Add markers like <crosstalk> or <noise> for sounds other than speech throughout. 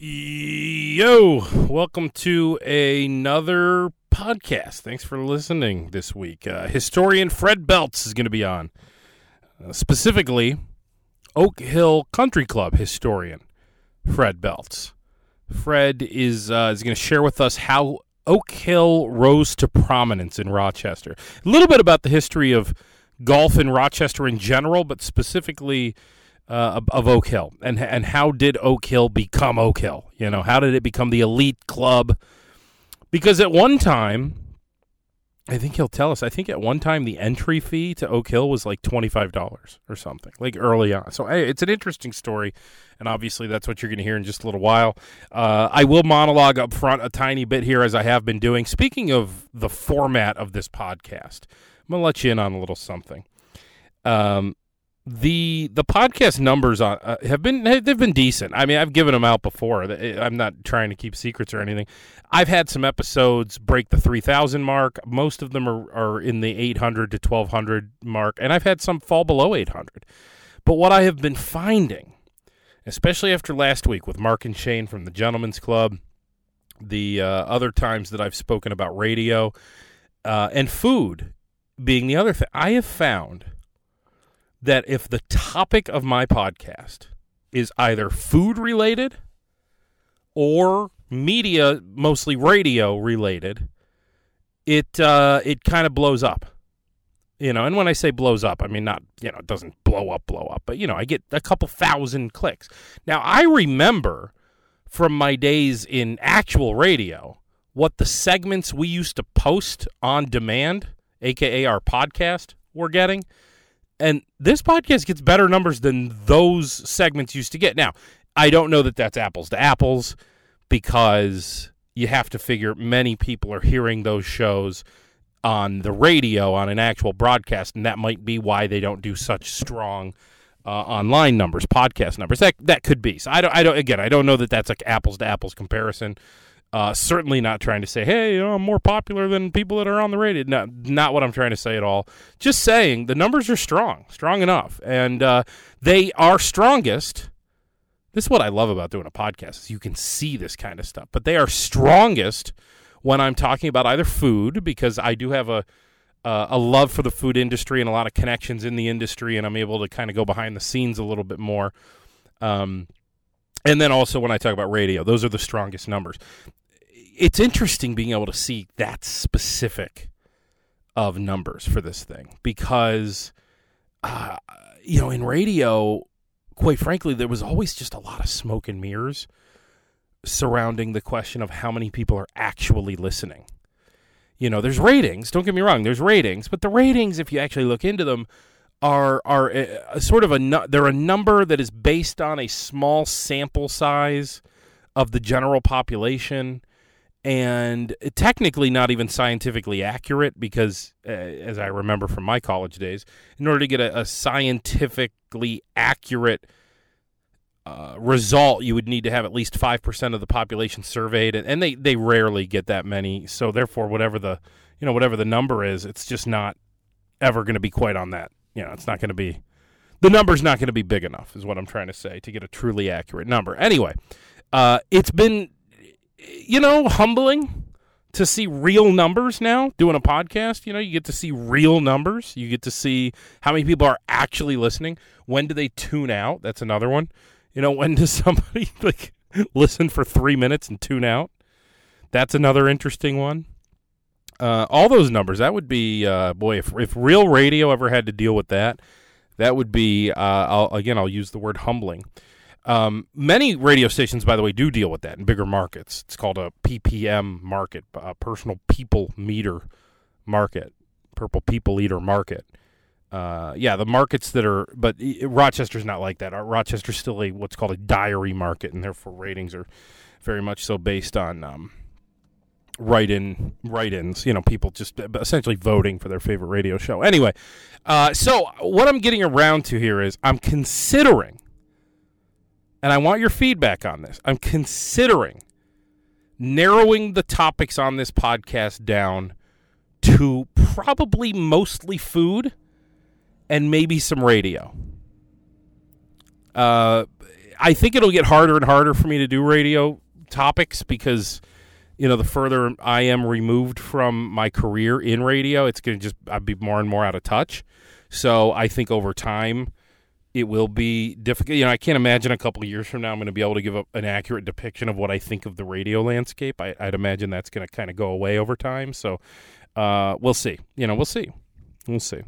Yo, welcome to another podcast. Thanks for listening this week. Uh, historian Fred Beltz is going to be on. Uh, specifically, Oak Hill Country Club historian Fred Beltz. Fred is uh, is going to share with us how Oak Hill rose to prominence in Rochester. A little bit about the history of golf in Rochester in general, but specifically uh, of Oak Hill, and and how did Oak Hill become Oak Hill? You know, how did it become the elite club? Because at one time, I think he'll tell us. I think at one time the entry fee to Oak Hill was like twenty five dollars or something, like early on. So hey, it's an interesting story, and obviously that's what you're going to hear in just a little while. Uh, I will monologue up front a tiny bit here, as I have been doing. Speaking of the format of this podcast, I'm going to let you in on a little something. Um, the the podcast numbers on, uh, have been they've been decent. I mean, I've given them out before. I'm not trying to keep secrets or anything. I've had some episodes break the 3000 mark. Most of them are, are in the 800 to 1200 mark, and I've had some fall below 800. But what I have been finding, especially after last week with Mark and Shane from the Gentlemen's Club, the uh, other times that I've spoken about radio uh, and food being the other thing, I have found – that if the topic of my podcast is either food related or media, mostly radio related, it uh, it kind of blows up. You know, and when I say blows up, I mean not you know it doesn't blow up, blow up, but you know I get a couple thousand clicks. Now I remember from my days in actual radio what the segments we used to post on demand, aka our podcast, were getting and this podcast gets better numbers than those segments used to get. Now, I don't know that that's apples to apples because you have to figure many people are hearing those shows on the radio on an actual broadcast, and that might be why they don't do such strong uh, online numbers, podcast numbers. That that could be. So I don't. I don't. Again, I don't know that that's like apples to apples comparison. Uh, certainly not trying to say, hey, you know, I'm more popular than people that are on the radio. No, not what I'm trying to say at all. Just saying the numbers are strong, strong enough. And uh, they are strongest. This is what I love about doing a podcast is you can see this kind of stuff. But they are strongest when I'm talking about either food, because I do have a, uh, a love for the food industry and a lot of connections in the industry, and I'm able to kind of go behind the scenes a little bit more. Um, and then also when I talk about radio, those are the strongest numbers it's interesting being able to see that specific of numbers for this thing because uh, you know in radio quite frankly there was always just a lot of smoke and mirrors surrounding the question of how many people are actually listening. You know there's ratings don't get me wrong there's ratings but the ratings if you actually look into them are are a, uh, a sort of a they're a number that is based on a small sample size of the general population and technically not even scientifically accurate because, uh, as I remember from my college days, in order to get a, a scientifically accurate uh, result, you would need to have at least five percent of the population surveyed, and, and they they rarely get that many. So therefore, whatever the you know whatever the number is, it's just not ever going to be quite on that. You know, it's not going to be the number's not going to be big enough, is what I'm trying to say, to get a truly accurate number. Anyway, uh, it's been you know, humbling to see real numbers now doing a podcast. You know, you get to see real numbers. You get to see how many people are actually listening. When do they tune out? That's another one. You know, when <laughs> does somebody like listen for three minutes and tune out? That's another interesting one. Uh, all those numbers. That would be uh, boy. If if real radio ever had to deal with that, that would be. Uh, I'll, again, I'll use the word humbling. Um, many radio stations, by the way, do deal with that in bigger markets. It's called a PPM market, a personal people meter market, purple people leader market. Uh, yeah, the markets that are, but Rochester's not like that. Rochester's still a what's called a diary market, and therefore ratings are very much so based on um, write-in write-ins. You know, people just essentially voting for their favorite radio show. Anyway, uh, so what I'm getting around to here is I'm considering and I want your feedback on this. I'm considering narrowing the topics on this podcast down to probably mostly food and maybe some radio. Uh, I think it'll get harder and harder for me to do radio topics because you know the further I am removed from my career in radio, it's going to just I'd be more and more out of touch. So I think over time it will be difficult. You know, I can't imagine a couple years from now I'm going to be able to give a, an accurate depiction of what I think of the radio landscape. I, would imagine that's going to kind of go away over time. So uh, we'll see. You know, we'll see. We'll see.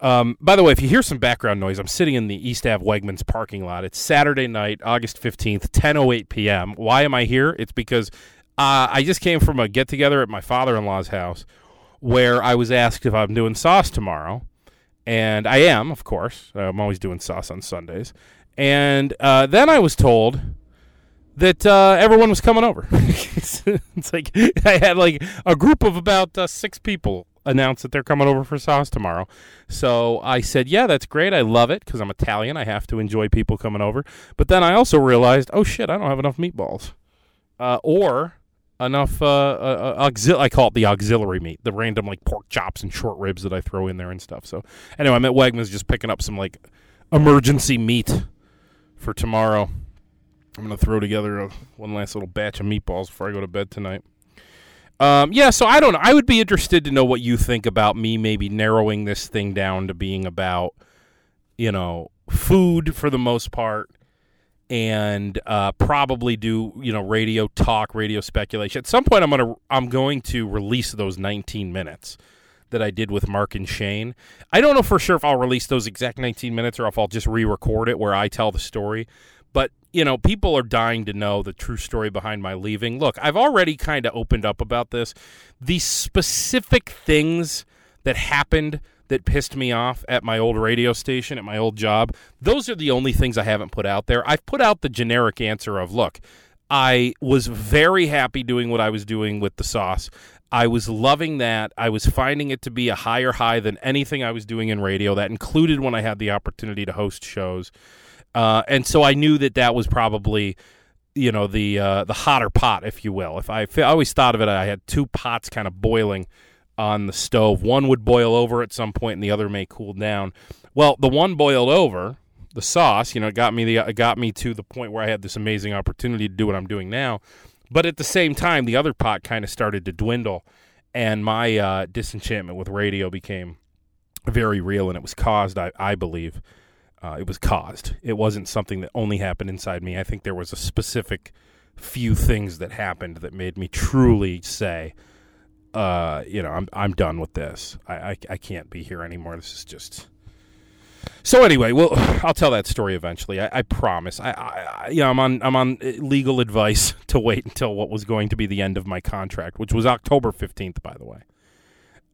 Um, by the way, if you hear some background noise, I'm sitting in the East Ave Wegmans parking lot. It's Saturday night, August 15th, 10:08 p.m. Why am I here? It's because uh, I just came from a get together at my father-in-law's house where I was asked if I'm doing sauce tomorrow, and I am, of course. I'm always doing sauce on Sundays, and uh, then I was told that uh, everyone was coming over. <laughs> it's like <laughs> I had like a group of about uh, six people announce that they're coming over for sauce tomorrow. So I said, "Yeah, that's great. I love it because I'm Italian. I have to enjoy people coming over." But then I also realized, "Oh shit, I don't have enough meatballs, uh, or enough. Uh, uh, auxil- I call it the auxiliary meat, the random like pork chops and short ribs that I throw in there and stuff." So anyway, I'm at Wegmans just picking up some like emergency meat for tomorrow. I'm gonna throw together a, one last little batch of meatballs before I go to bed tonight. Um, yeah, so I don't know. I would be interested to know what you think about me maybe narrowing this thing down to being about, you know, food for the most part, and uh, probably do you know radio talk, radio speculation. At some point, I'm gonna I'm going to release those 19 minutes that I did with Mark and Shane. I don't know for sure if I'll release those exact 19 minutes or if I'll just re-record it where I tell the story. But, you know, people are dying to know the true story behind my leaving. Look, I've already kind of opened up about this. The specific things that happened that pissed me off at my old radio station, at my old job, those are the only things I haven't put out there. I've put out the generic answer of, look, I was very happy doing what I was doing with the sauce. I was loving that. I was finding it to be a higher high than anything I was doing in radio. That included when I had the opportunity to host shows. Uh, and so I knew that that was probably, you know, the uh, the hotter pot, if you will. If I, I always thought of it, I had two pots kind of boiling on the stove. One would boil over at some point, and the other may cool down. Well, the one boiled over, the sauce, you know, got me the it got me to the point where I had this amazing opportunity to do what I'm doing now. But at the same time, the other pot kind of started to dwindle, and my uh, disenchantment with radio became very real, and it was caused, I, I believe, uh, it was caused. It wasn't something that only happened inside me. I think there was a specific few things that happened that made me truly say, uh, you know, I'm I'm done with this. I, I, I can't be here anymore. This is just. So anyway, well, I'll tell that story eventually. I, I promise. I, I, yeah, I'm on I'm on legal advice <laughs> to wait until what was going to be the end of my contract, which was October 15th, by the way.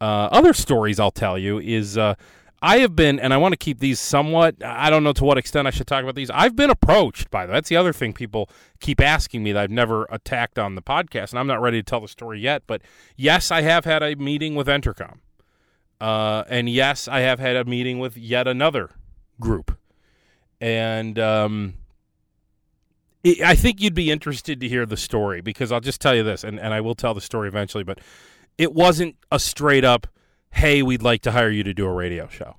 Uh, other stories I'll tell you is uh, I have been, and I want to keep these somewhat. I don't know to what extent I should talk about these. I've been approached by that's the other thing people keep asking me that I've never attacked on the podcast, and I'm not ready to tell the story yet. But yes, I have had a meeting with Entercom, uh, and yes, I have had a meeting with yet another group, and um, it, I think you'd be interested to hear the story because I'll just tell you this, and, and I will tell the story eventually, but it wasn't a straight up hey, we'd like to hire you to do a radio show.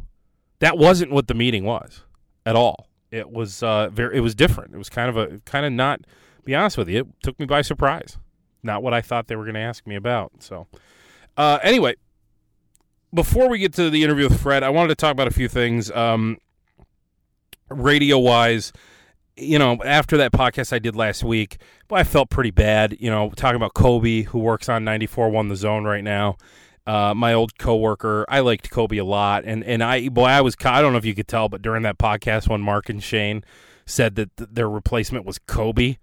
That wasn't what the meeting was at all. It was uh, very, it was different. It was kind of a kind of not. Be honest with you, it took me by surprise. Not what I thought they were going to ask me about. So, uh, anyway, before we get to the interview with Fred, I wanted to talk about a few things. Um, radio wise, you know, after that podcast I did last week, I felt pretty bad. You know, talking about Kobe, who works on 94 One The Zone right now, uh, my old coworker. I liked Kobe a lot, and and I boy, I was I don't know if you could tell, but during that podcast when Mark and Shane said that th- their replacement was Kobe,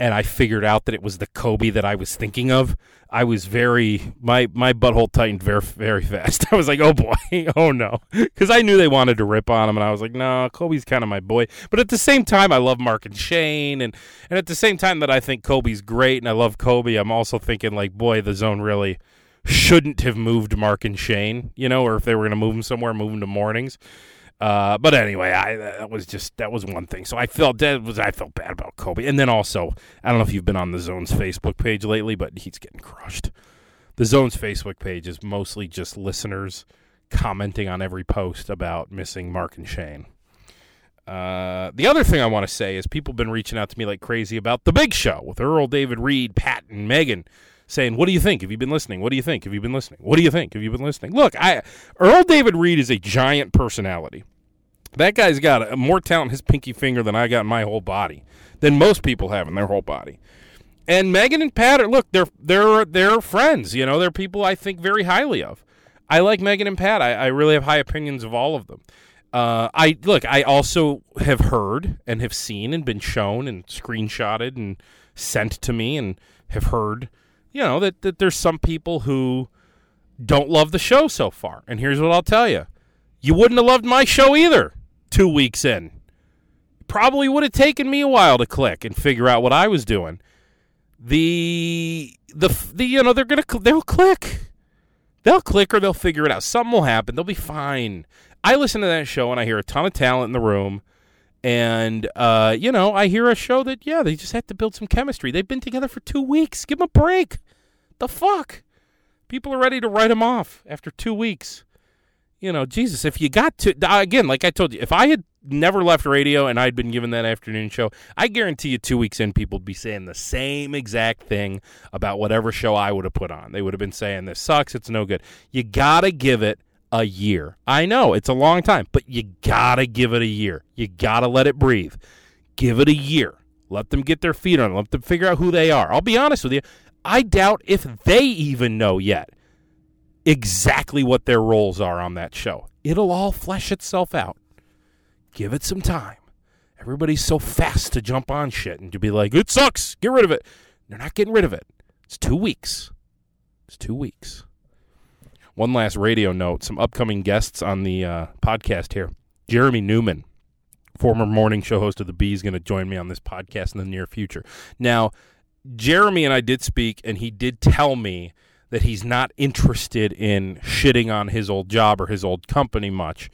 and I figured out that it was the Kobe that I was thinking of. I was very my my butthole tightened very very fast. <laughs> I was like, oh boy, <laughs> oh no, because I knew they wanted to rip on him, and I was like, no, Kobe's kind of my boy. But at the same time, I love Mark and Shane, and and at the same time that I think Kobe's great and I love Kobe, I'm also thinking like, boy, the zone really shouldn't have moved Mark and Shane, you know, or if they were going to move them somewhere, move them to mornings. Uh, but anyway, I that was just that was one thing. So I felt that was I felt bad about Kobe, and then also I don't know if you've been on the Zone's Facebook page lately, but he's getting crushed. The Zone's Facebook page is mostly just listeners commenting on every post about missing Mark and Shane. Uh, the other thing I want to say is people have been reaching out to me like crazy about the Big Show with Earl, David Reed, Pat, and Megan, saying, "What do you think? Have you been listening? What do you think? Have you been listening? What do you think? Have you been listening?" Look, I Earl David Reed is a giant personality. That guy's got a, more talent in his pinky finger than I got in my whole body, than most people have in their whole body. And Megan and Pat are look, they're they're they're friends. You know, they're people I think very highly of. I like Megan and Pat. I, I really have high opinions of all of them. Uh, I look. I also have heard and have seen and been shown and screenshotted and sent to me and have heard, you know, that, that there's some people who don't love the show so far. And here's what I'll tell you: you wouldn't have loved my show either. Two weeks in, probably would have taken me a while to click and figure out what I was doing. The the the you know they're gonna they'll click. They'll click or they'll figure it out. Something will happen. They'll be fine. I listen to that show and I hear a ton of talent in the room. And, uh, you know, I hear a show that, yeah, they just have to build some chemistry. They've been together for two weeks. Give them a break. The fuck? People are ready to write them off after two weeks. You know, Jesus, if you got to, again, like I told you, if I had never left radio and I'd been given that afternoon show, I guarantee you two weeks in, people would be saying the same exact thing about whatever show I would have put on. They would have been saying, this sucks, it's no good. You got to give it a year. I know it's a long time, but you gotta give it a year. You gotta let it breathe. Give it a year. Let them get their feet on it. Let them figure out who they are. I'll be honest with you. I doubt if they even know yet exactly what their roles are on that show. It'll all flesh itself out. Give it some time. Everybody's so fast to jump on shit and to be like, it sucks. Get rid of it. They're not getting rid of it. It's two weeks. It's two weeks. One last radio note some upcoming guests on the uh, podcast here. Jeremy Newman, former morning show host of The Bee, is going to join me on this podcast in the near future. Now, Jeremy and I did speak, and he did tell me that he's not interested in shitting on his old job or his old company much,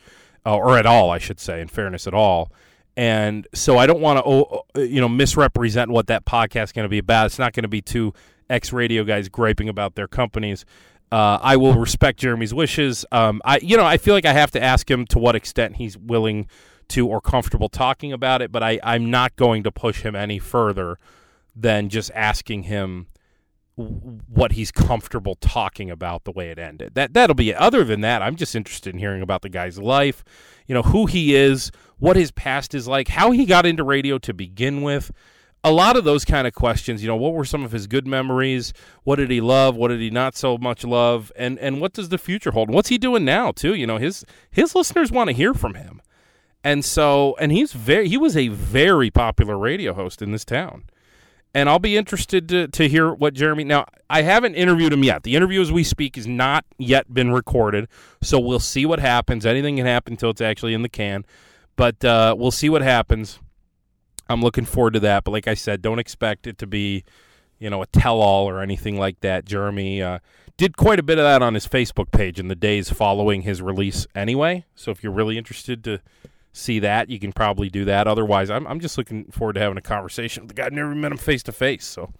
uh, or at all, I should say, in fairness, at all. And so I don't want to, oh, uh, you know, misrepresent what that podcast is going to be about. It's not going to be two ex radio guys griping about their companies. Uh, I will respect Jeremy's wishes. Um, I, you know, I feel like I have to ask him to what extent he's willing to or comfortable talking about it, but I, I'm not going to push him any further than just asking him what he's comfortable talking about the way it ended. That that'll be it. Other than that, I'm just interested in hearing about the guy's life, you know, who he is, what his past is like, how he got into radio to begin with a lot of those kind of questions, you know, what were some of his good memories? What did he love? What did he not so much love? And and what does the future hold? what's he doing now too? You know, his his listeners want to hear from him. And so and he's very he was a very popular radio host in this town. And I'll be interested to, to hear what Jeremy now I haven't interviewed him yet. The interview as we speak has not yet been recorded. So we'll see what happens. Anything can happen until it's actually in the can. But uh, we'll see what happens. I'm looking forward to that. But like I said, don't expect it to be, you know, a tell-all or anything like that. Jeremy uh, did quite a bit of that on his Facebook page in the days following his release, anyway. So if you're really interested to see that, you can probably do that. Otherwise, I'm I'm just looking forward to having a conversation with the guy. I've never met him face to face, so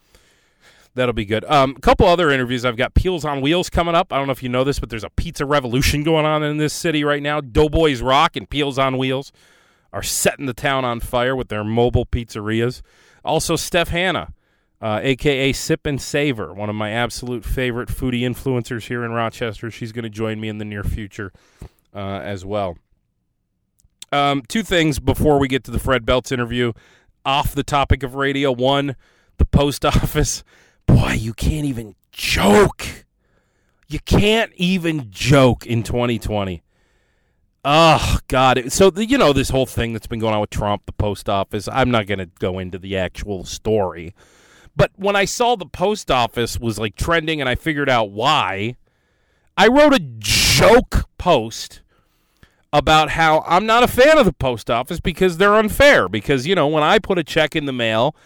that'll be good. Um, a couple other interviews. I've got Peels on Wheels coming up. I don't know if you know this, but there's a pizza revolution going on in this city right now. Doughboys Rock and Peels on Wheels are setting the town on fire with their mobile pizzerias. Also, Steph Hanna, uh, aka Sip and Savor, one of my absolute favorite foodie influencers here in Rochester. She's going to join me in the near future uh, as well. Um, two things before we get to the Fred Beltz interview. Off the topic of radio, one, the post <laughs> office. Boy, you can't even joke. You can't even joke in 2020. Oh God! So the, you know this whole thing that's been going on with Trump, the post office. I'm not going to go into the actual story, but when I saw the post office was like trending, and I figured out why, I wrote a joke post about how I'm not a fan of the post office because they're unfair. Because you know when I put a check in the mail,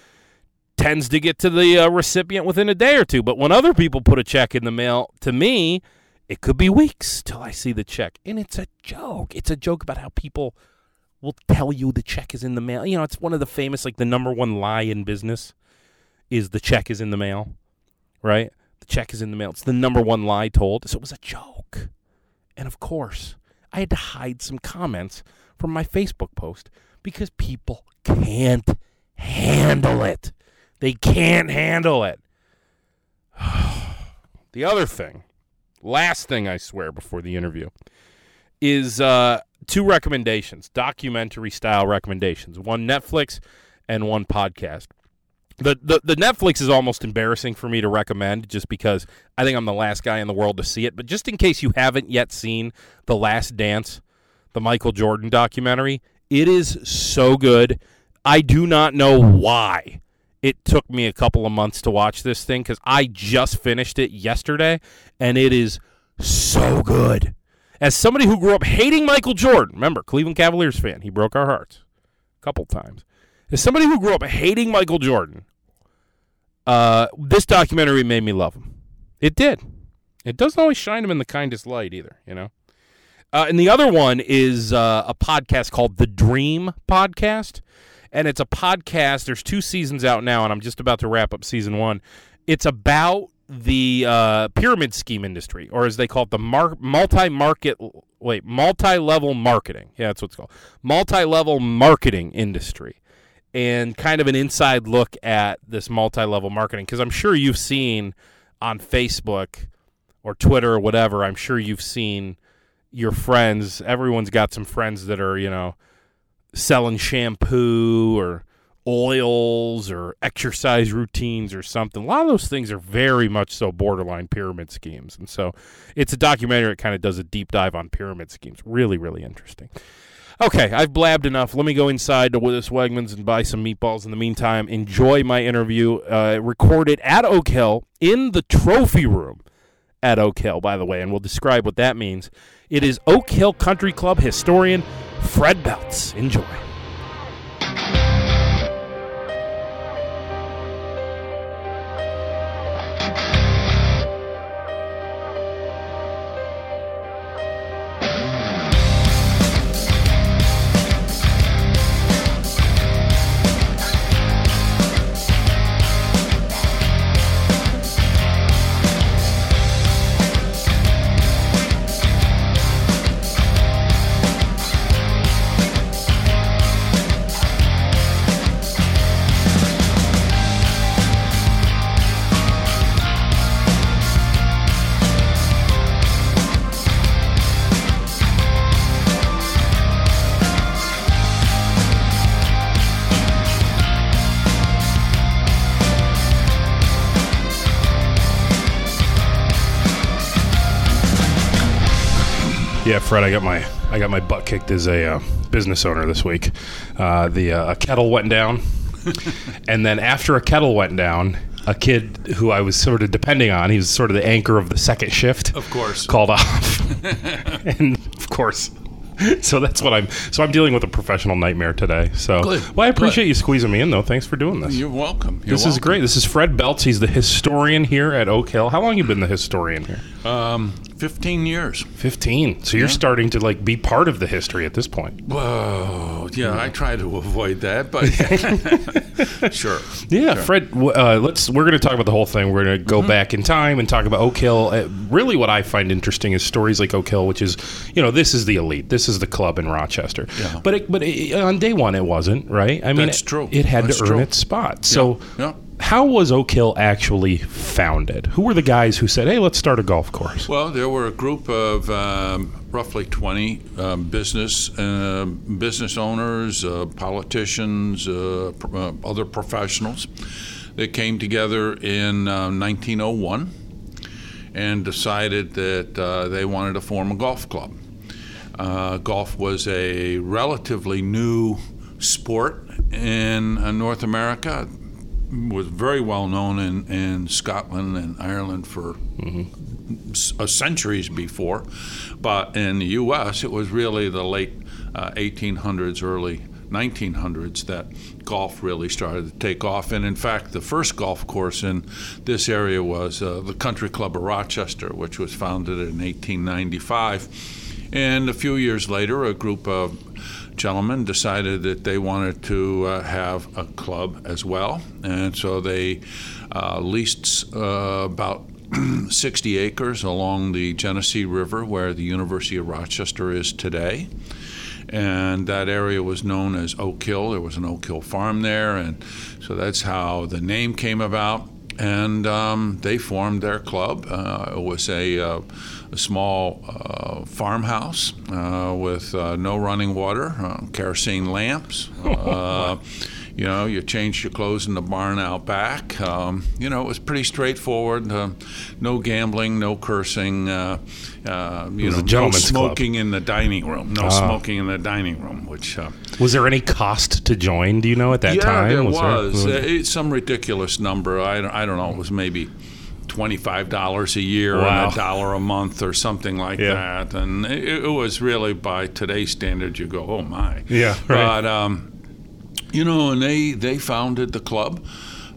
tends to get to the uh, recipient within a day or two, but when other people put a check in the mail to me it could be weeks till I see the check. And it's a joke. It's a joke about how people will tell you the check is in the mail. You know, it's one of the famous, like the number one lie in business is the check is in the mail, right? The check is in the mail. It's the number one lie told. So it was a joke. And of course, I had to hide some comments from my Facebook post because people can't handle it. They can't handle it. <sighs> the other thing, last thing I swear before the interview, is uh, two recommendations, documentary style recommendations. One Netflix and one podcast. The, the the Netflix is almost embarrassing for me to recommend just because I think I'm the last guy in the world to see it. But just in case you haven't yet seen The Last Dance, the Michael Jordan documentary, it is so good. I do not know why it took me a couple of months to watch this thing because I just finished it yesterday and it is so good. As somebody who grew up hating Michael Jordan, remember, Cleveland Cavaliers fan, he broke our hearts a couple times. As somebody who grew up hating Michael Jordan, uh, this documentary made me love him. It did. It doesn't always shine him in the kindest light either, you know? Uh, and the other one is uh, a podcast called The Dream Podcast. And it's a podcast. There's two seasons out now, and I'm just about to wrap up season one. It's about the uh, pyramid scheme industry, or as they call it, the mar- multi-market, wait, multi-level marketing. Yeah, that's what it's called. Multi-level marketing industry, and kind of an inside look at this multi-level marketing. Because I'm sure you've seen on Facebook or Twitter or whatever. I'm sure you've seen your friends. Everyone's got some friends that are, you know, selling shampoo or oils or exercise routines or something. A lot of those things are very much so borderline pyramid schemes. And so it's a documentary that kind of does a deep dive on pyramid schemes. Really, really interesting. Okay, I've blabbed enough. Let me go inside to Willis Wegmans and buy some meatballs in the meantime. Enjoy my interview uh, recorded at Oak Hill in the trophy room at Oak Hill, by the way, and we'll describe what that means. It is Oak Hill Country Club historian Fred Beltz. Enjoy. Fred, I got my I got my butt kicked as a uh, business owner this week. Uh, the uh, a kettle went down, <laughs> and then after a kettle went down, a kid who I was sort of depending on, he was sort of the anchor of the second shift. Of course. called off, <laughs> and of course. So that's what I'm. So I'm dealing with a professional nightmare today. So, Good, well, I appreciate good. you squeezing me in, though. Thanks for doing this. You're welcome. You're this is great. This is Fred Beltz. He's the historian here at Oak Hill. How long you been the historian here? Um, 15 years. Fifteen. So you're starting to like be part of the history at this point. Whoa. Yeah, I try to avoid that, but <laughs> <laughs> sure. Yeah, Fred. Uh, let's. We're going to talk about the whole thing. We're going to go Mm-hmm. back in time and talk about Oak Hill. Uh, really, what I find interesting is stories like Oak Hill, which is, you know, this is the elite. This is the club in Rochester. Yeah. But it, but it, on day one, it wasn't right. I mean, That's it, true. It had That's to earn true. its spot. So, yeah. How was Oak Hill actually founded? Who were the guys who said, "Hey, let's start a golf course"? Well, there were a group of um, roughly 20 um, business uh, business owners, uh, politicians, uh, uh, other professionals that came together in uh, 1901 and decided that uh, they wanted to form a golf club. Uh, golf was a relatively new sport in uh, North America. Was very well known in, in Scotland and Ireland for s- uh, centuries before, but in the U.S. it was really the late uh, 1800s, early 1900s that golf really started to take off. And in fact, the first golf course in this area was uh, the Country Club of Rochester, which was founded in 1895. And a few years later, a group of gentlemen decided that they wanted to uh, have a club as well. And so they uh, leased uh, about <clears throat> 60 acres along the Genesee River, where the University of Rochester is today and that area was known as Oak Hill. There was an Oak Hill farm there, and so that's how the name came about. And um, they formed their club. Uh, it was a, uh, a small uh, farmhouse uh, with uh, no running water, uh, kerosene lamps. <laughs> You know, you changed your clothes in the barn out back. Um, you know, it was pretty straightforward. Uh, no gambling, no cursing. Uh, uh, you was know, a no gentleman's club. smoking in the dining room. No Ah. smoking in the dining room. Which uh, Was there any cost to join? Do you know at that yeah, time? there was. was Uh, it's some ridiculous number. I, don't- I don't know. It was maybe. Twenty-five dollars a year Wow. and a dollar a month or something like Yeah. that, and it, it was really by today's standards, you go, oh my. Yeah, right. But um, you know, and they they founded the club,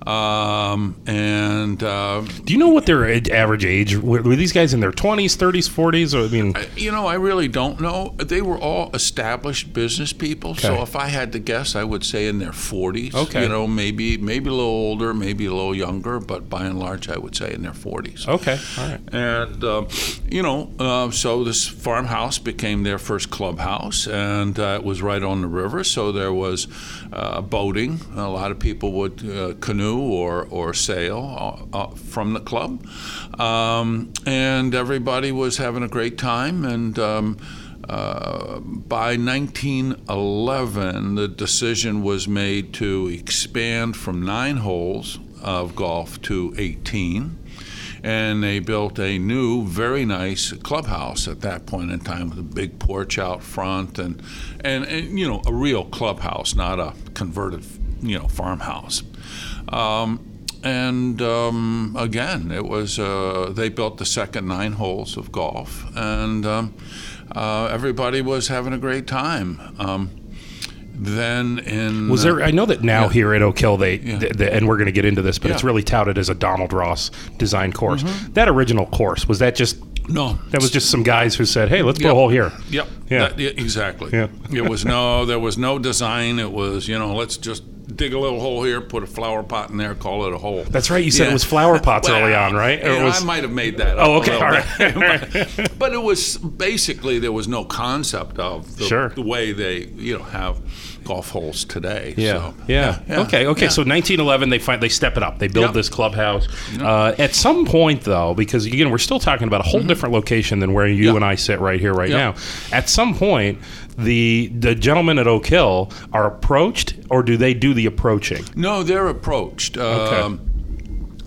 um, and uh, Do you know what their average age were? Were these guys in their twenties, thirties, forties? Or I mean, you know, I really don't know. They were all established business people, so if I had to guess, I would say in their forties. Okay. You know, maybe maybe a little older, maybe a little younger, but by and large, I would say in their forties. okay, all right. And, um, you know, uh, so this farmhouse became their first clubhouse, and uh, it was right on the river, so there was uh, boating. A lot of people would uh, or, or sail uh, uh, from the club. Um, and everybody was having a great time, and um, uh, by 1911, the decision was made to expand from nine holes of golf to 18 and they built a new, very nice clubhouse at that point in time with a big porch out front and, and, and you know, a real clubhouse, not a converted, you know, farmhouse. Um, and um, again, it was uh, they built the second nine holes of golf, and um, uh, everybody was having a great time. Um, then in Was there? I know that now Yeah. here at Oak Hill, they th- th- and we're going to get into this, but it's really touted as a Donald Ross design course. That original course was that just no that was just some guys who said, "Hey, let's put a hole here." Yep. Yeah. That- yeah, exactly. Yeah. it was no, there was no design. It was, you know, let's just dig a little hole here, put a flower pot in there, call it a hole. That's right. You said it was flower pots Well, early on, right? Or was- I might have made that up. Oh, okay, all bit. <laughs> but, <laughs> but it was basically there was no concept of the, Sure. the way they, you know, have golf holes today. Yeah. So, yeah. Okay. Okay. yeah. So 1911, they find they step it up. They build Yep. this clubhouse. Uh, at some point, though, because again, we're still talking about a whole different location than where you Yeah. and I sit right here, right Yep. now. At some point, the the gentlemen at Oak Hill are approached, or do they do the approaching? No, they're approached. Um,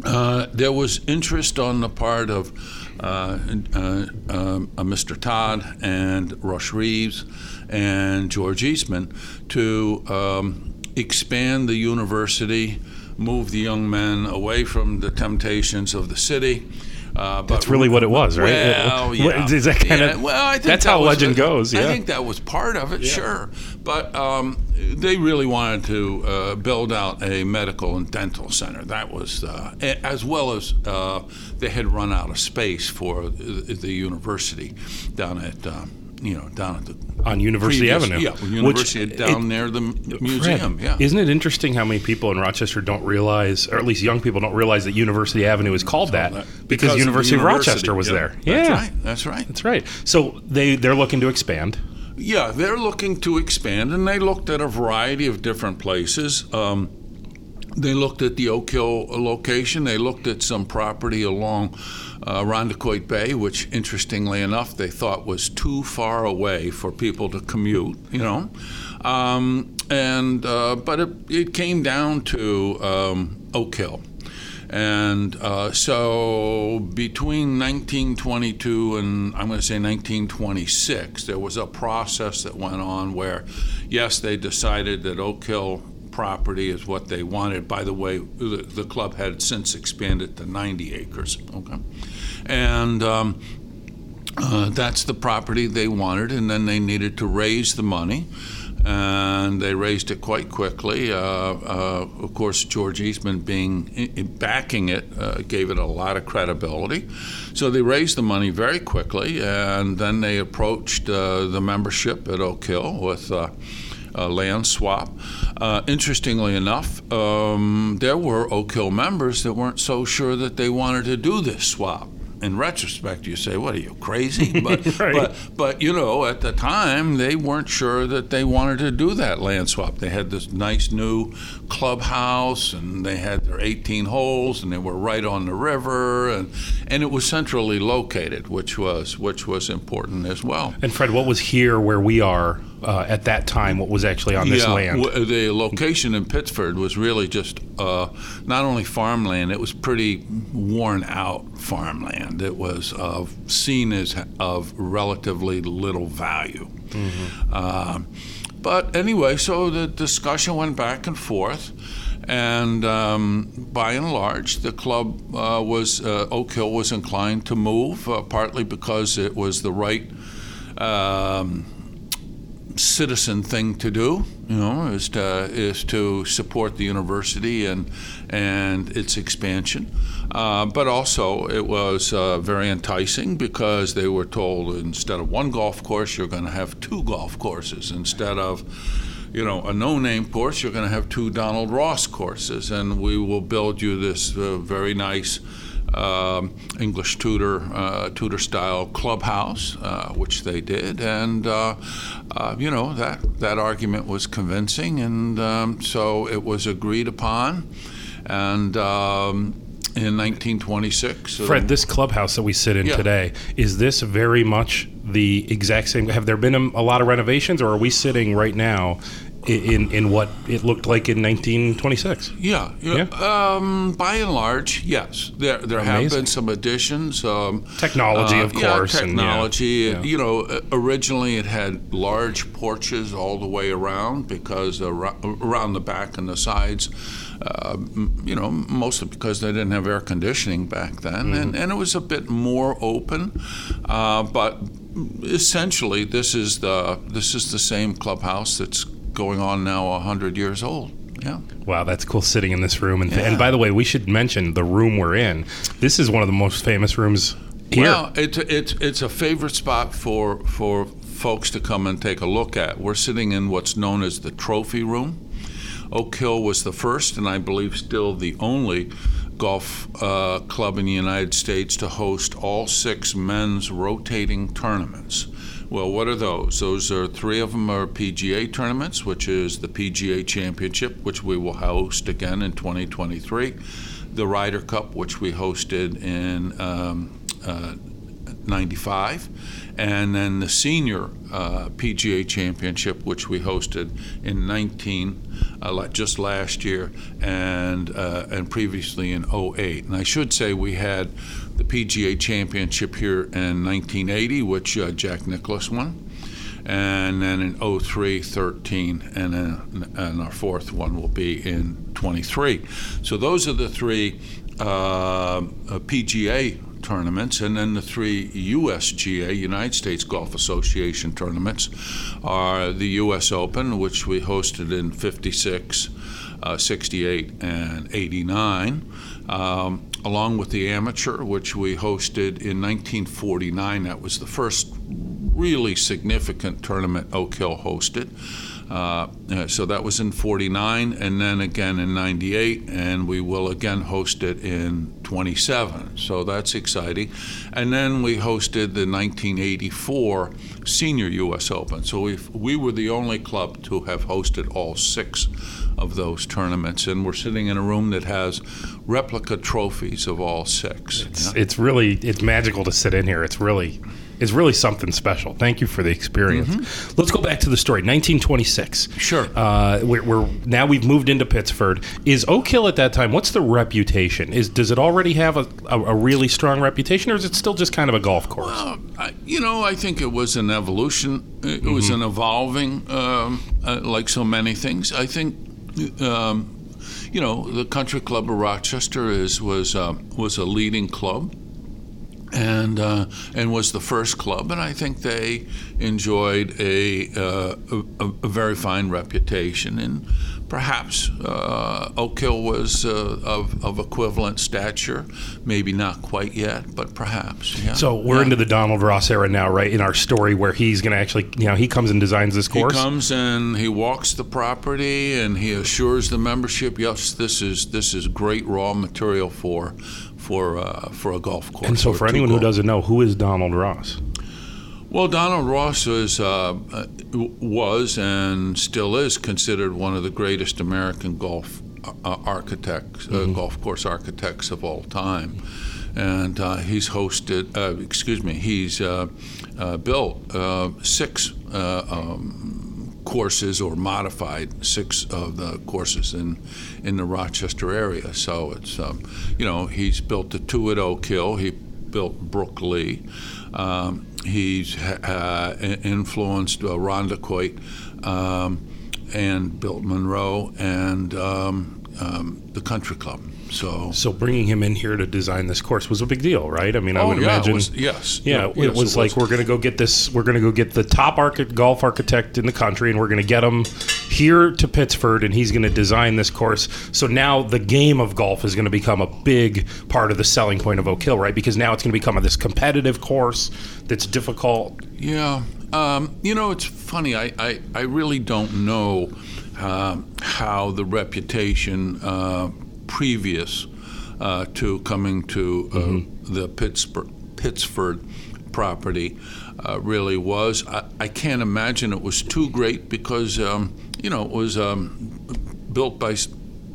uh, there was interest on the part of uh, uh, um, uh, Mr. Todd and Rush Rhees and George Eastman to um, expand the university, move the young men away from the temptations of the city. Uh, That's really what it was, right? Well, <laughs> yeah. is that kind Yeah, of- well, I think that's that how was legend goes, yeah. I think that was part of it, sure. But um, they really wanted to uh, build out a medical and dental center. That was, uh, as well as uh, they had run out of space for the, the university down at, uh, you know, down at the On University previous- Avenue, Yeah, which university it- down near the museum. Yeah. Isn't it interesting how many people in Rochester don't realize, or at least young people don't realize that University Avenue is called that because, of University of university, Rochester was yeah. there. That's yeah, right. That's right. That's right. So they they're looking to expand. Yeah, they're looking to expand, and they looked at a variety of different places. Um, they looked at the Oak Hill location. They looked at some property along uh, Irondequoit Bay, which, interestingly enough, they thought was too far away for people to commute. You know, um, and uh, but it, it came down to um, Oak Hill. And uh, so between 1922 and I'm going to say 1926, there was a process that went on where, yes, they decided that Oak Hill property is what they wanted. By the way, the, the club had since expanded to 90 acres. Okay. And um, uh, that's the property they wanted, and then they needed to raise the money. And they raised it quite quickly. Uh, uh, of course, George Eastman being backing it uh, gave it a lot of credibility. So they raised the money very quickly, and then they approached uh, the membership at Oak Hill with uh, land swap. Uh, interestingly enough, um, there were Oak Hill members that weren't so sure that they wanted to do this swap. in retrospect, you say, "What are you crazy?" <laughs> But Right. but but you know, at the time, they weren't sure that they wanted to do that land swap. They had this nice new clubhouse, and they had their 18 holes, and they were right on the river, and and it was centrally located, which was which was important as well. And Fred, what was here where we are uh, at that time? What was actually on this yeah, land? w- the location in Pittsford was really just uh, not only farmland; it was pretty worn out farmland. It was uh, seen as of relatively little value. Um, but anyway, so the discussion went back and forth. And um, by and large, the club uh, was uh, Oak Hill was inclined to move, uh, partly because it was the right um, citizen thing to do, you know, is to is to support the university and and its expansion. Uh, but also, it was uh, very enticing because they were told instead of one golf course, you're going to have two golf courses. Instead of you know, a no-name course, you're going to have two Donald Ross courses, and we will build you this uh, very nice um, English Tudor uh, Tudor style clubhouse, uh, which they did, and uh, uh, you know that that argument was convincing, and um, so it was agreed upon, and. Um, in 1926, uh, Fred, this clubhouse that we sit in Yeah. today, is this very much the exact same? Have there been a, a lot of renovations, or are we sitting right now in, in what it looked like in 1926? Yeah, yeah. Um, by and large, yes. There there have been some additions. Um, Technology, of course, yeah, technology. yeah. You know, uh, originally it had large porches all the way around because around the back and the sides. Uh, you know, mostly because they didn't have air conditioning back then, Mm-hmm. and, and it was a bit more open. Uh, but essentially, this is the this is the same clubhouse that's going on now hundred years old. Yeah. Wow, that's cool sitting in this room. And, Yeah. and by the way, we should mention the room we're in. This is one of the most famous rooms here. Well, it's it's it's a favorite spot for for folks to come and take a look at. We're sitting in what's known as the trophy room. Oak Hill was the first, and I believe still the only golf uh, club in the United States to host all six men's rotating tournaments. Well, what are those? Those are three of them are PGA tournaments, which is the PGA Championship, which we will host again in 2023, the Ryder Cup, which we hosted in um, uh, 95, and then the senior uh, PGA Championship, which we hosted in 19, uh, just last year, and uh, and previously in 08. And I should say we had the PGA Championship here in 1980, which uh, Jack Nicklaus won. And then in 03, 13, and, then, and our fourth one will be in 23. So those are the three uh, uh, PGA tournaments, and then the three USGA, United States Golf Association tournaments, are the U.S. Open, which we hosted in 56, uh, 68, and 89, um, along with the Amateur, which we hosted in 1949. That was the first really significant tournament Oak Hill hosted. Uh, uh, so that was in 49 and then again in 98 and we will again host it in 27 so that's exciting and then we hosted the 1984 senior us open so we we were the only club to have hosted all six of those tournaments and we're sitting in a room that has replica trophies of all six It's, it's really it's magical to sit in here. It's really it's really something special. Thank you for the experience. Let's go back to the story. 1926. Sure. Uh, we're, we're now we've moved into Pittsford. Is Oak Hill at that time? What's the reputation? Is does it already have a, a, a really strong reputation, or is it still just kind of a golf course? Uh, I, you know, I think it was an evolution. It was an evolving, um, uh, like so many things. I think, um, you know, the Country Club of Rochester is was uh, was a leading club, and uh, and was the first club, and I think they enjoyed a uh, a, a very fine reputation and. Perhaps uh, Oak Hill was uh, of, of equivalent stature, maybe not quite yet, but perhaps. Yeah. So we're Yeah. into the Donald Ross era now, right? In our story, where he's going to actually, you know, he comes and designs this course. He comes and he walks the property and he assures the membership, yes, this is this is great raw material for for uh, for a golf course. And so, for anyone who doesn't know, who is Donald Ross? well, Donald Ross was uh, uh, was and still is considered one of the greatest American golf uh, architects, uh, golf course architects of all time, and uh, he's hosted. Uh, excuse me, he's uh, uh, built uh, six. Uh, um, courses or modified six of the courses in in the Rochester area. So it's um, you know he's built the two at Oak Hill he built Brook-Lea. Um, he's uh, influenced uh, Irondequoit um, and built Monroe and um, um, the Country Club. So, So bringing him in here to design this course was a big deal, right? I mean, I oh would yeah, imagine. it was, yes, yeah, yes, it was like we're going to go get this. We're going to go get the top golf architect in the country, and we're going to get him here to Pittsford, and he's going to design this course. So now the game of golf is going to become a big part of the selling point of Oak Hill, right? Because now it's going to become this competitive course that's difficult. Yeah. Um, you know, it's funny. I, I, I really don't know um, how the reputation uh, previous uh, to coming to uh, the Pittsburgh, Pittsford property uh, really was. I, I can't imagine it was too great because, um, you know, it was um, built by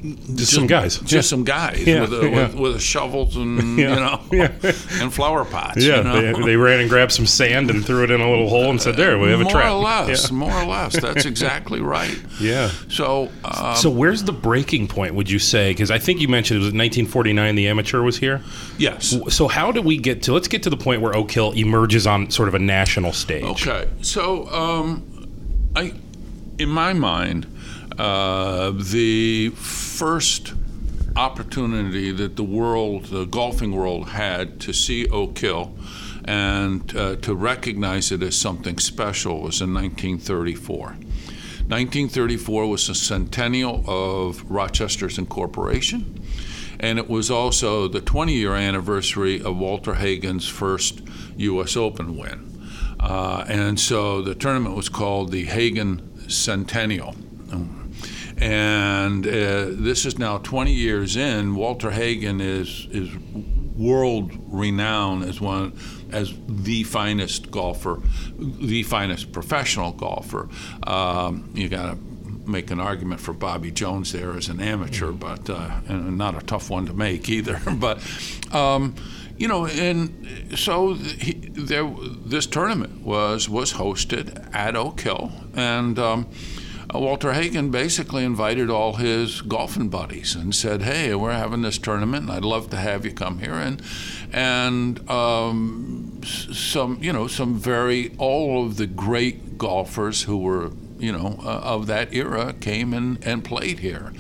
s- Just, some guys. just some guys Yeah, with, a, yeah. with, with shovels and <laughs> you know and flower pots. yeah, you know? they, they ran and grabbed some sand and threw it in a little hole and said, "There, we have a trap." more trap." or less, more or less. That's exactly <laughs> right. yeah. So, um, So where's the breaking point? Would you say? Because I think you mentioned it was 1949. The amateur was here. yes. So how do we get to? Let's get to the point where Oak Hill emerges on sort of a national stage. Okay. So, um, I, in my mind, uh, the first opportunity that the world, the golfing world, had to see Oak Hill and uh, to recognize it as something special was in 1934. 1934 was the centennial of Rochester's incorporation, and it was also the 20 year anniversary of Walter Hagen's first U.S. Open win. Uh, and so the tournament was called the Hagen Centennial. And uh, this is now 20 years in. Walter Hagen is is world renowned as one as the finest golfer, the finest professional golfer. Um, you got to make an argument for Bobby Jones there as an amateur, but uh, and not a tough one to make either. <laughs> but um, you know, and so he, there, this tournament was was hosted at Oak Hill, and. Um, Walter Hagen basically invited all his golfing buddies and said, "Hey, we're having this tournament, and I'd love to have you come here." And and um, some, you know, some very all of the great golfers who were, you know, uh, of that era came and, and played here.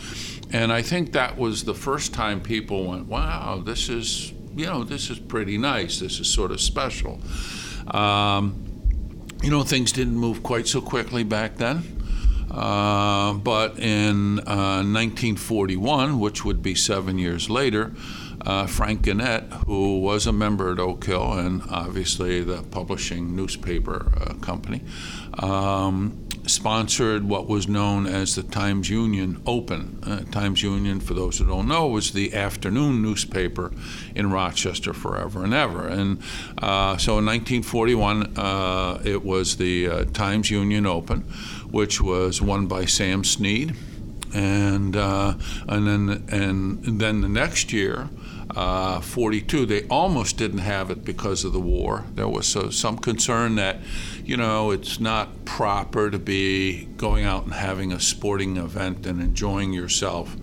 And I think that was the first time people went, "Wow, this is, you know, this is pretty nice. This is sort of special." Um, you know, things didn't move quite so quickly back then. Uh, but in uh, 1941, which would be seven years later, uh, Frank Gannett, who was a member at Oak Hill and obviously the publishing newspaper uh, company, um, sponsored what was known as the Times Union Open. Uh, Times Union, for those who don't know, was the afternoon newspaper in Rochester forever and ever. And so in 1941, uh, it was the Times Union Open, which was won by Sam Snead. And uh, and then and then the next year, uh, 42, they almost didn't have it because of the war. There was uh, some concern that, you know, it's not proper to be going out and having a sporting event and enjoying yourself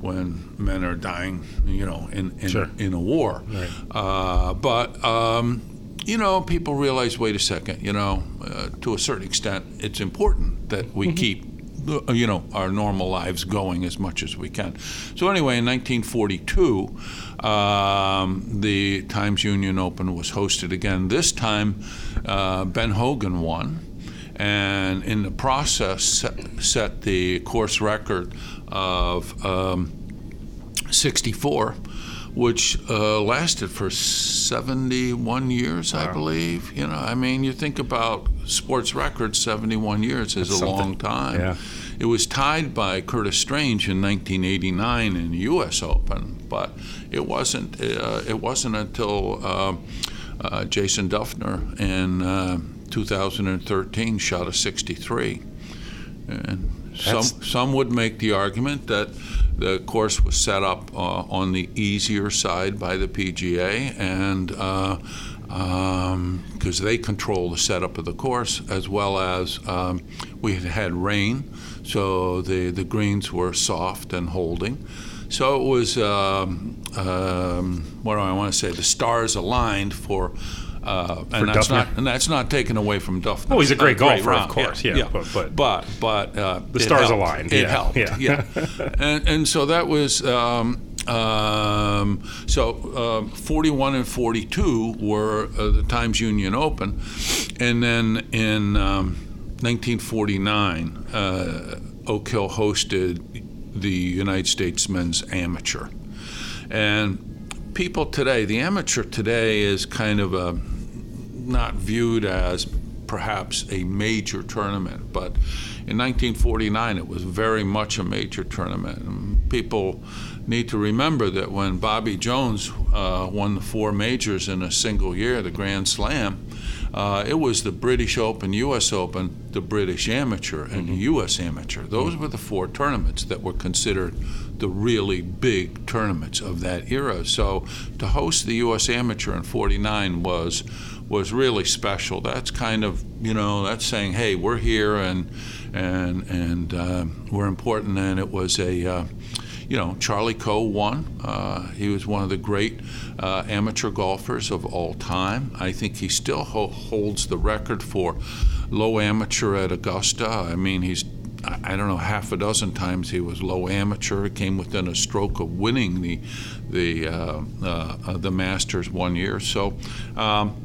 when men are dying, you know, in in, Sure. in a war. Right. Uh, but um, you know, people realize, wait a second, you know, uh, to a certain extent, it's important that we keep, uh, you know, our normal lives going as much as we can. So anyway, in 1942, um, the Times Union Open was hosted again. This time, uh, Ben Hogan won. And in the process, set, set the course record of um, 64, which uh, lasted for 71 years, I believe. You know, I mean, you think about sports records, 71 years is That's a long time. Yeah. it was tied by Curtis Strange in 1989 in the U.S. Open, but it wasn't. Uh, it wasn't until uh, uh, Jason Dufner in uh, 2013 shot a 63, and some some would make the argument that the course was set up uh, on the easier side by the PGA, and because um, they control the setup of the course, as well as um, we had had rain, so the, the greens were soft and holding. So it was, um, um what do I want to say, the stars aligned for uh, and, that's not, and that's not taken away from Dufner. Oh, he's a great golfer, of course. Yeah, yeah. But but but, but uh, the stars helped. aligned. It yeah. helped. Yeah, yeah. <laughs> and and so that was. Um, um, so um, 41 and 42 were uh, the Times Union Open, and then in 1949, um, uh, Oak Hill hosted the United States Men's Amateur, and people today, the amateur today is kind of a not viewed as perhaps a major tournament, but in 1949 it was very much a major tournament. And people need to remember that when Bobby Jones uh, won the four majors in a single year, the Grand Slam, uh, it was the British Open, U.S. Open, the British Amateur, and mm-hmm. the U.S. Amateur. Those mm-hmm. were the four tournaments that were considered the really big tournaments of that era. So to host the U.S. Amateur in '49 was was really special. That's kind of you know that's saying, hey, we're here and and and uh, we're important. And it was a uh, you know Charlie Coe won. Uh, he was one of the great uh, amateur golfers of all time. I think he still ho- holds the record for low amateur at Augusta. I mean, he's I don't know half a dozen times he was low amateur. Came within a stroke of winning the the uh, uh, the Masters one year. So. Um,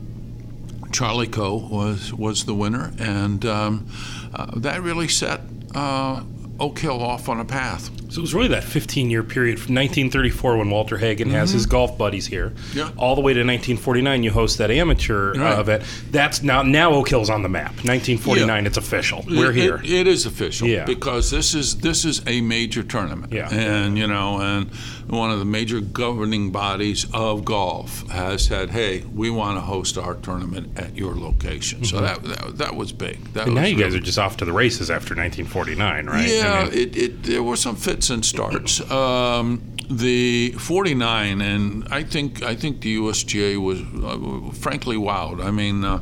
Charlie Coe was was the winner, and um, uh, that really set uh, Oak Hill off on a path. So it was really that 15 year period from 1934 when Walter Hagen mm-hmm. has his golf buddies here, yeah. all the way to 1949. You host that amateur uh, right. event. That's now now Oak Hill's on the map. 1949, yeah. it's official. We're it, here. It, it is official. Yeah. because this is this is a major tournament. Yeah, and you know, and one of the major governing bodies of golf has said, "Hey, we want to host our tournament at your location." Mm-hmm. So that, that, that was big. That and was now you really guys are just off to the races after 1949, right? Yeah, I mean, it, it, there were some fits and starts. Um, the 49, and I think I think the USGA was uh, frankly wowed. I mean, uh,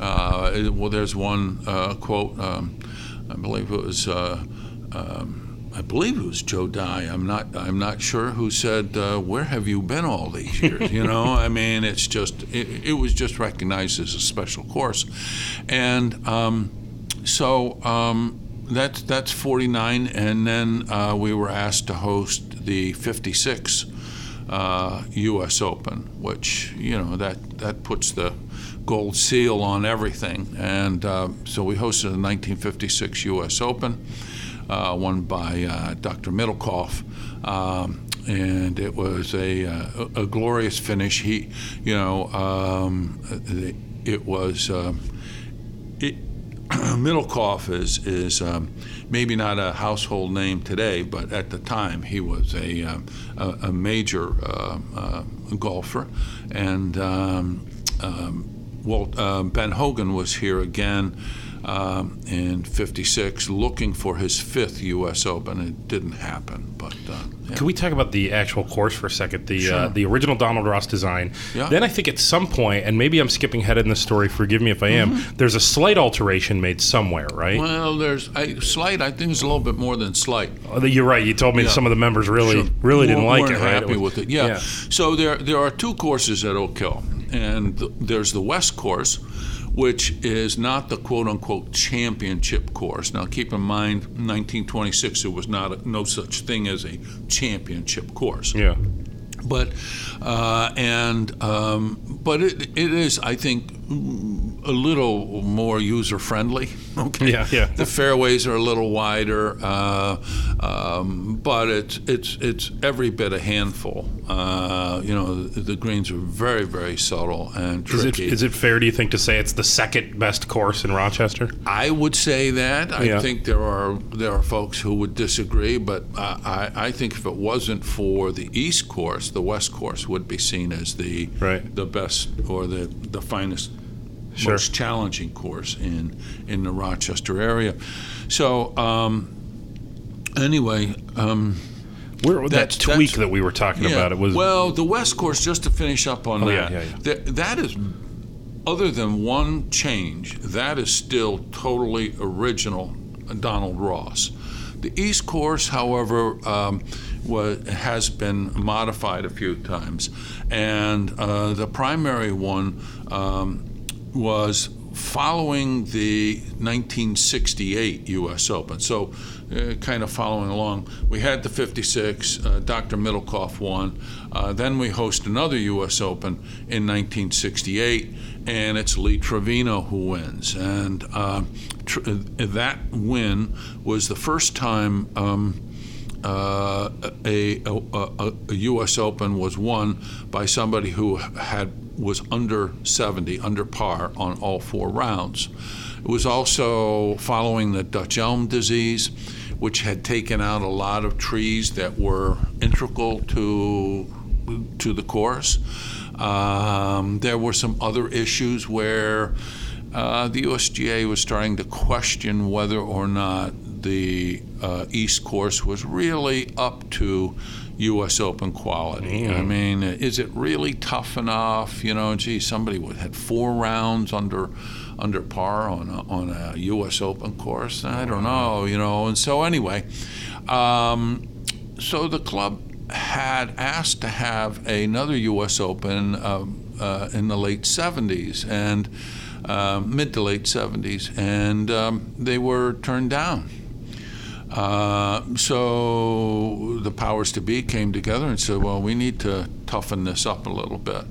uh, well, there's one uh, quote. Um, I believe it was. Uh, um, I believe it was Joe Dey. I'm not. I'm not sure who said, uh, "Where have you been all these years?" <laughs> You know. I mean, it's just. It, it, was just recognized as a special course, and um, so um, that's that's 49, and then uh, we were asked to host the 56 uh, U.S. Open, which you know that that puts the gold seal on everything, and uh, so we hosted the 1956 U.S. Open uh, won by uh, Dr. Middlecoff. Um, and it was a, uh, a, glorious finish. He, you know, um, it was. Um, it, <clears throat> Middlecoff is is um, maybe not a household name today, but at the time he was a um, a, a, major uh, uh, golfer, and um, um, Walt, uh, Ben Hogan was here again um, in '56, looking for his fifth U.S. Open. It didn't happen, but. Uh, yeah. Can we talk about the actual course for a second? The uh, sure. uh, the original Donald Ross design. Yeah. Then I think at some point, and maybe I'm skipping ahead in the story. Forgive me if I am. Mm-hmm. There's a slight alteration made somewhere, right? Well, there's a slight. I think it's a little bit more than slight. Oh, you're right. You told me yeah. some of the members really sure. really didn't like it. Right? Happy it was, with it. Yeah. yeah. So there there are two courses at Oak Hill, and th- there's the West course which is not the quote unquote championship course. Now, keep in mind, 1926, there was not a, no such thing as a championship course. Yeah. But uh, and um, but it, it is, I think, a little more user friendly. <laughs> Okay. Yeah, yeah. The fairways are a little wider, uh, um, but it's it's it's every bit a handful. Uh, you know, the, the, greens are very very subtle and tricky. Is it, is it fair, do you think, to say it's the second best course in Rochester? I would say that. I Yeah. think there are there are folks who would disagree, but I, I, I think if it wasn't for the East course, the West course would be seen as the Right. the best or the the finest, Sure. most challenging course in in the Rochester area. So um, anyway. Um, Where, that That's- tweak that we were talking about, it was. well, the West Course. Just to finish up on Oh, that, yeah, yeah, yeah. That, that is, other than one change, that is still totally original Donald Ross. The East Course, however, um, wa has been modified a few times, and uh, the primary one um, was following the 1968 U.S. Open. So, uh, kind of following along, we had the 56. Uh, Dr. Middlecoff won. Uh, then we host another U.S. Open in 1968, and it's Lee Trevino who wins. And uh, tr- uh, that win was the first time. Um, uh, a, a, a, a U.S. Open was won by somebody who had was under 70, under par on all four rounds. It was also following the Dutch elm disease, which had taken out a lot of trees that were integral to to the course. Um, there were some other issues where uh, the USGA was starting to question whether or not the uh, East Course was really up to U.S. Open quality. I mean, is it really tough enough? You know, gee, somebody would- had four rounds under under par on a, on a U.S. Open course. I don't know. You know, and so anyway, um, so the club had asked to have another U.S. Open um, uh, in the late 70s and uh, mid to late 70s, and um, they were turned down. Uh, so the powers to be came together and said, well, we need to toughen this up a little bit.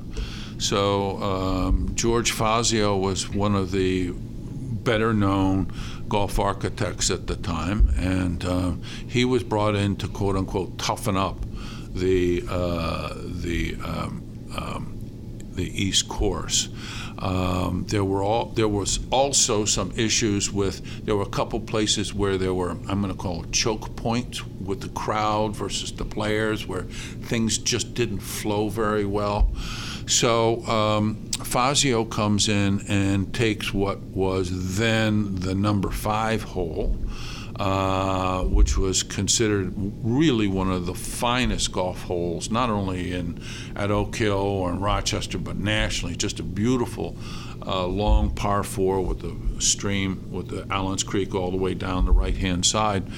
So um, George Fazio was one of the better known golf architects at the time, and uh, he was brought in to quote unquote toughen up the uh, the um, um, the East Course. Um, there were all there was also some issues with there were a couple places where there were I'm going to call it choke points with the crowd versus the players where things just didn't flow very well. So um, Fazio comes in and takes what was then the number five hole, uh, which was considered really one of the finest golf holes, not only in at Oak Hill or in Rochester, but nationally. Just a beautiful uh, long par four with the stream, with the Allen's Creek all the way down the right hand side.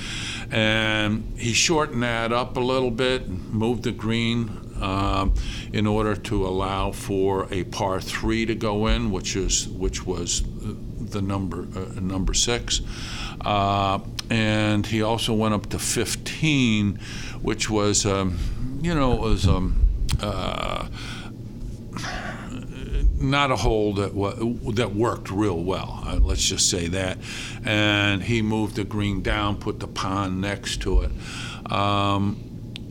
And he shortened that up a little bit, moved the green um, in order to allow for a par three to go in, which is which was the number uh, number six. Uh, and he also went up to 15, which was, um, you know, was um, uh, not a hole that wa- that worked real well. Uh, let's just say that. And he moved the green down, put the pond next to it. Um,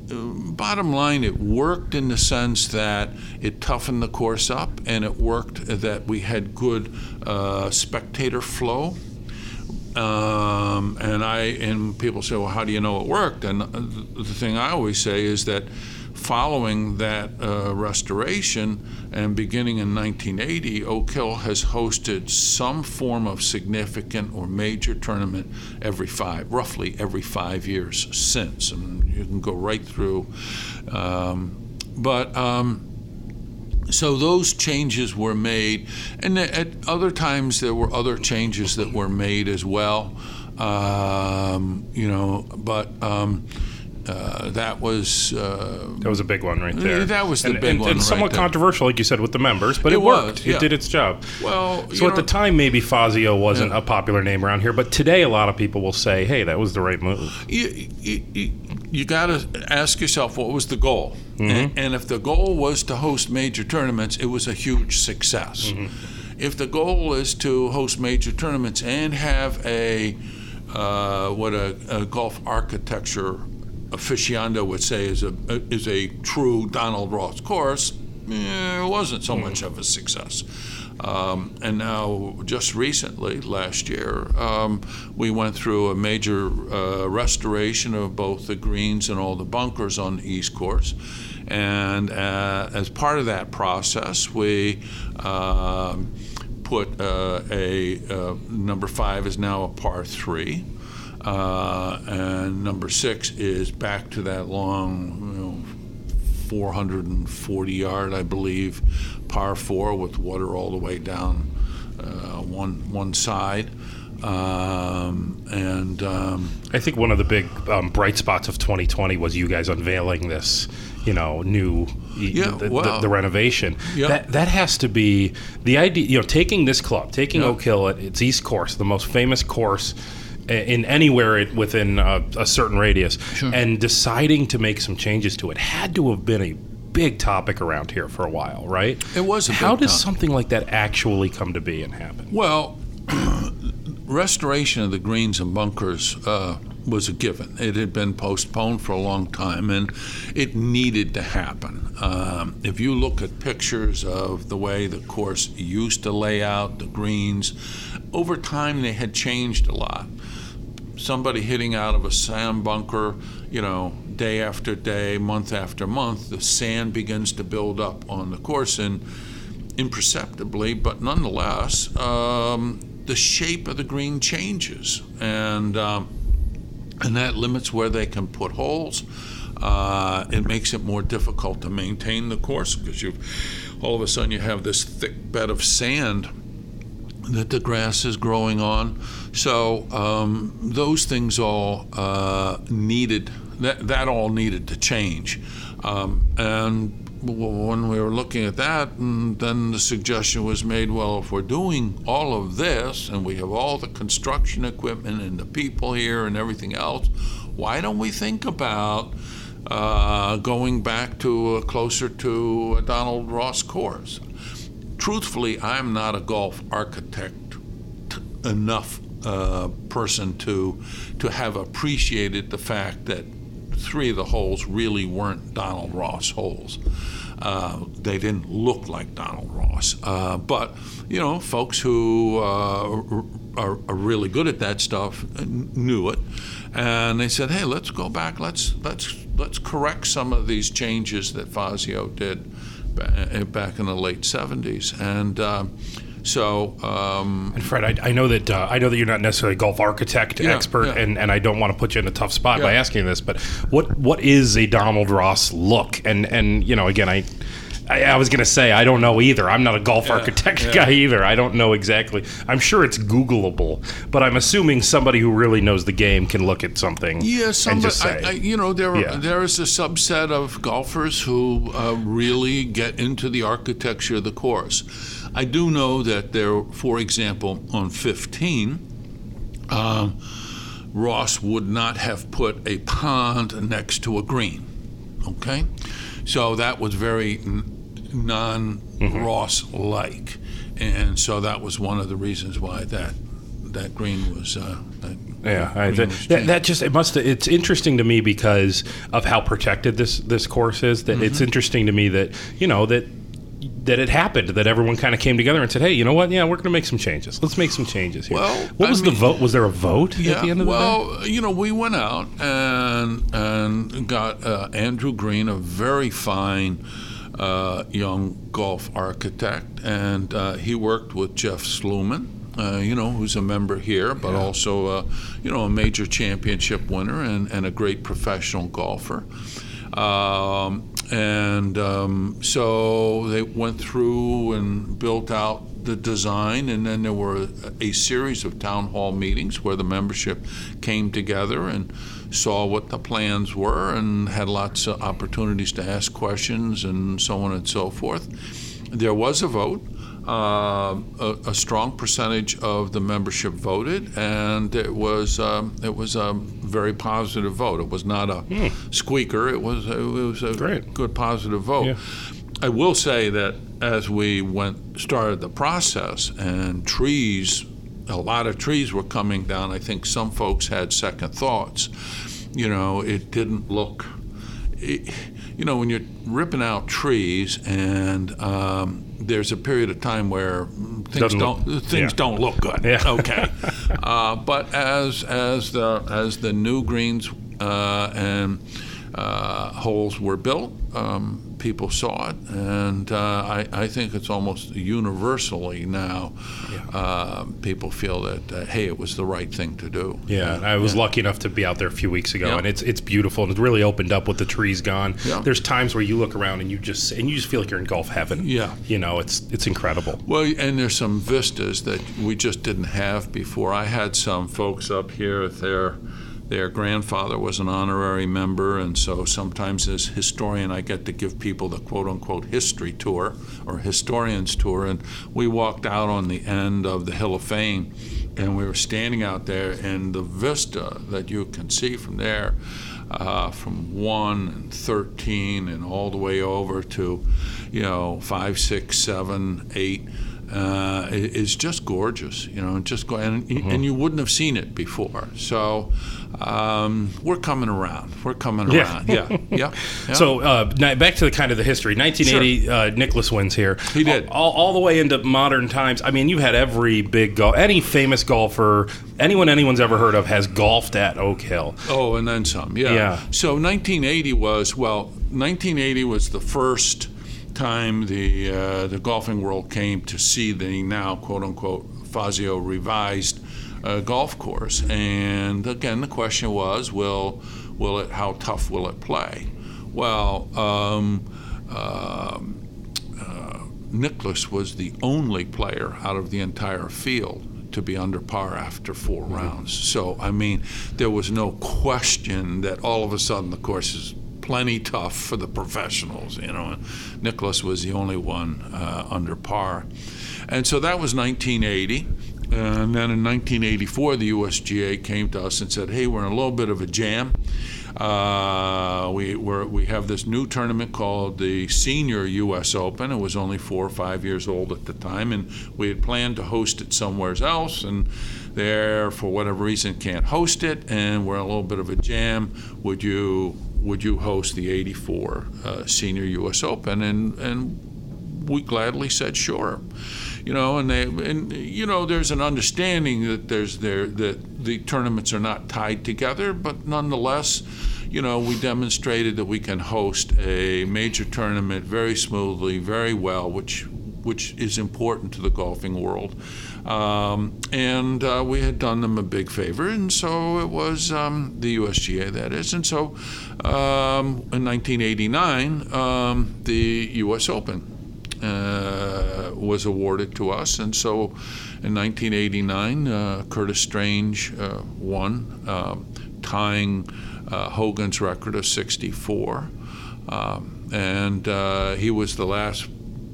bottom line, it worked in the sense that it toughened the course up, and it worked that we had good uh, spectator flow. Um, and I and people say, well, how do you know it worked? And the thing I always say is that following that uh, restoration and beginning in 1980, Oak Hill has hosted some form of significant or major tournament every five, roughly every five years since. And you can go right through. Um, but um, so those changes were made, and at other times there were other changes that were made as well. Um, you know, but um, uh, that was uh, That was a big one right there. That was the and, big and, one and right somewhat there. controversial, like you said, with the members, but it, It was, worked. yeah. It did its job. well. So at the time, maybe Fazio wasn't Yeah. a popular name around here, but today a lot of people will say, "Hey, that was the right move." you, you, you, you got to ask yourself what was the goal, Mm-hmm. and, and if the goal was to host major tournaments, it was a huge success. Mm-hmm. if the goal is to host major tournaments and have a uh, what a, a, golf architecture aficionado would say is a is a true Donald Ross course, eh, it wasn't so much of a success. Um, and now, just recently, last year, um, we went through a major uh, restoration of both the greens and all the bunkers on the East Course. And uh, as part of that process, we uh, put uh, a uh, number five is now a par three. Uh, and number six is back to that long, you know, 440 yard, I believe, par four with water all the way down uh, one one side. Um, and um, I think one of the big um, bright spots of 2020 was you guys unveiling this, you know, new yeah, the, the, the, renovation. Yeah. That that has to be the idea. You know, taking this club, taking Yeah. Oak Hill its East Course, the most famous course in anywhere within a, a certain radius, and deciding to make some changes to it had to have been a big topic around here for a while, right? It was a How does topic. something like that actually come to be and happen? Well, <clears throat> restoration of the greens and bunkers uh, was a given. It had been postponed for a long time, and it needed to happen. Um, if you look at pictures of the way the course used to lay out, the greens, over time they had changed a lot. Somebody hitting out of a sand bunker, you know, day after day, month after month, the sand begins to build up on the course, and imperceptibly, but nonetheless, um, the shape of the green changes, and um, and that limits where they can put holes. Uh, it makes it more difficult to maintain the course because you, all of a sudden, you have this thick bed of sand that the grass is growing on. So um, those things all uh, needed that that all needed to change. Um, and when we were looking at that, and then the suggestion was made: well, if we're doing all of this and we have all the construction equipment and the people here and everything else, why don't we think about uh, going back to uh, closer to Donald Ross course? Truthfully, I'm not a golf architect enough uh, person to to have appreciated the fact that three of the holes really weren't Donald Ross holes. Uh, they didn't look like Donald Ross, uh, but you know, folks who uh, are, are really good at that stuff knew it, and they said, "Hey, let's go back. Let's let's let's correct some of these changes that Fazio did." Ba- back in the late 70s. And um, so, um, And Fred, I, I know that uh, I know that you're not necessarily a golf architect Yeah, expert, yeah. and, and I don't want to put you in a tough spot by asking this, but what what is a Donald Ross look? And and you know, again, I. I, I was going to say I don't know either. I'm not a golf architect yeah. guy either. I don't know exactly. I'm sure it's Googleable, but I'm assuming somebody who really knows the game can look at something yeah, some, and just say, I, I, you know, there, Yeah. there is a subset of golfers who uh, really get into the architecture of the course. I do know that there, for example, on 15, um, Ross would not have put a pond next to a green. Okay? So that was very non Ross like. And so that was one of the reasons why that that green was. Uh, that Yeah, I, green that, was that, that just it must. It's interesting to me because of how protected this this course is. That Mm-hmm. it's interesting to me that you know that that it happened. That everyone kind of came together and said, "Hey, you know what? Yeah, we're going to make some changes. Let's make some changes here." Well, what I was the mean- vote? Was there a vote Yeah, at the end of the day? well, you know, we went out and and got uh, Andrew Green, a very fine uh, young golf architect, and uh, he worked with Jeff Sluman. Uh, you know, who's a member here, but also, uh, you know, a major championship winner and, and a great professional golfer. Um, and um, so they went through and built out the design, and then there were a, a series of town hall meetings where the membership came together and saw what the plans were and had lots of opportunities to ask questions and so on and so forth. There was a vote. Uh, a, a strong percentage of the membership voted, and it was um, it was a very positive vote. It was not a squeaker. It was it was a Great. good positive vote. Yeah. I will say that as we went started the process and trees, a lot of trees were coming down. I think some folks had second thoughts. You know, it didn't look. It, you know, when you're ripping out trees and um, there's a period of time where things Doesn't don't look- things yeah. don't look good. Yeah. Okay, <laughs> uh, but as as the as the new greens uh, and uh, holes were built, um, people saw it, and uh, I, I think it's almost universally now. Uh, people feel that uh, hey, it was the right thing to do. Yeah, I was lucky enough to be out there a few weeks ago, Yeah. and it's it's beautiful and it's really opened up with the trees gone. Yeah. There's times where you look around and you just and you just feel like you're in golf heaven. Yeah. you know, it's it's incredible. Well, and there's some vistas that we just didn't have before. I had some folks up here, their their grandfather was an honorary member, and so sometimes as historian, I get to give people the quote unquote history tour or historians tour. And we walked out on the end of the Hill of Fame, and we were standing out there, and the vista that you can see from there. Uh, from one and thirteen and all the way over to, you know, five, six, seven, eight, uh, is just gorgeous, you know, and just go and, and you wouldn't have seen it before. So um, we're coming around. We're coming around. Yeah, yeah. <laughs> yeah. So uh, now back to the kind of the history. 1980, uh, Nicklaus wins here. He did. all, all the way into modern times. I mean, you had every big golf, any famous golfer, anyone anyone's ever heard of has golfed at Oak Hill. Oh, and then some. Yeah. Yeah. So 1980 was well, 1980 was the first time the uh, the golfing world came to see the now quote unquote Fazio revised uh, golf course. And again, the question was, will will it? How tough will it play? Well. Um, um, uh, Nicklaus was the only player out of the entire field to be under par after 4 rounds. So, I mean, there was no question that all of a sudden the course is plenty tough for the professionals, you know. Nicklaus was the only one uh, under par. And so that was 1980. And then in 1984, the USGA came to us and said, hey, we're in a little bit of a jam. Uh, we we have this new tournament called the Senior U.S. Open. It was only four or five years old at the time, and we had planned to host it somewhere else, and there for whatever reason can't host it, and we're in a little bit of a jam. Would you would you host the '84 uh, Senior U.S. Open? And and we gladly said sure you know and they and you know there's an understanding that there's there that the tournaments are not tied together but nonetheless you know we demonstrated that we can host a major tournament very smoothly very well which which is important to the golfing world um, and uh, we had done them a big favor and so it was um, the USGA that is and so um, in 1989 um, the US Open uh, was awarded to us. And so in 1989, uh, Curtis Strange uh, won, um, tying uh, Hogan's record of 64. Um, and uh, he was the last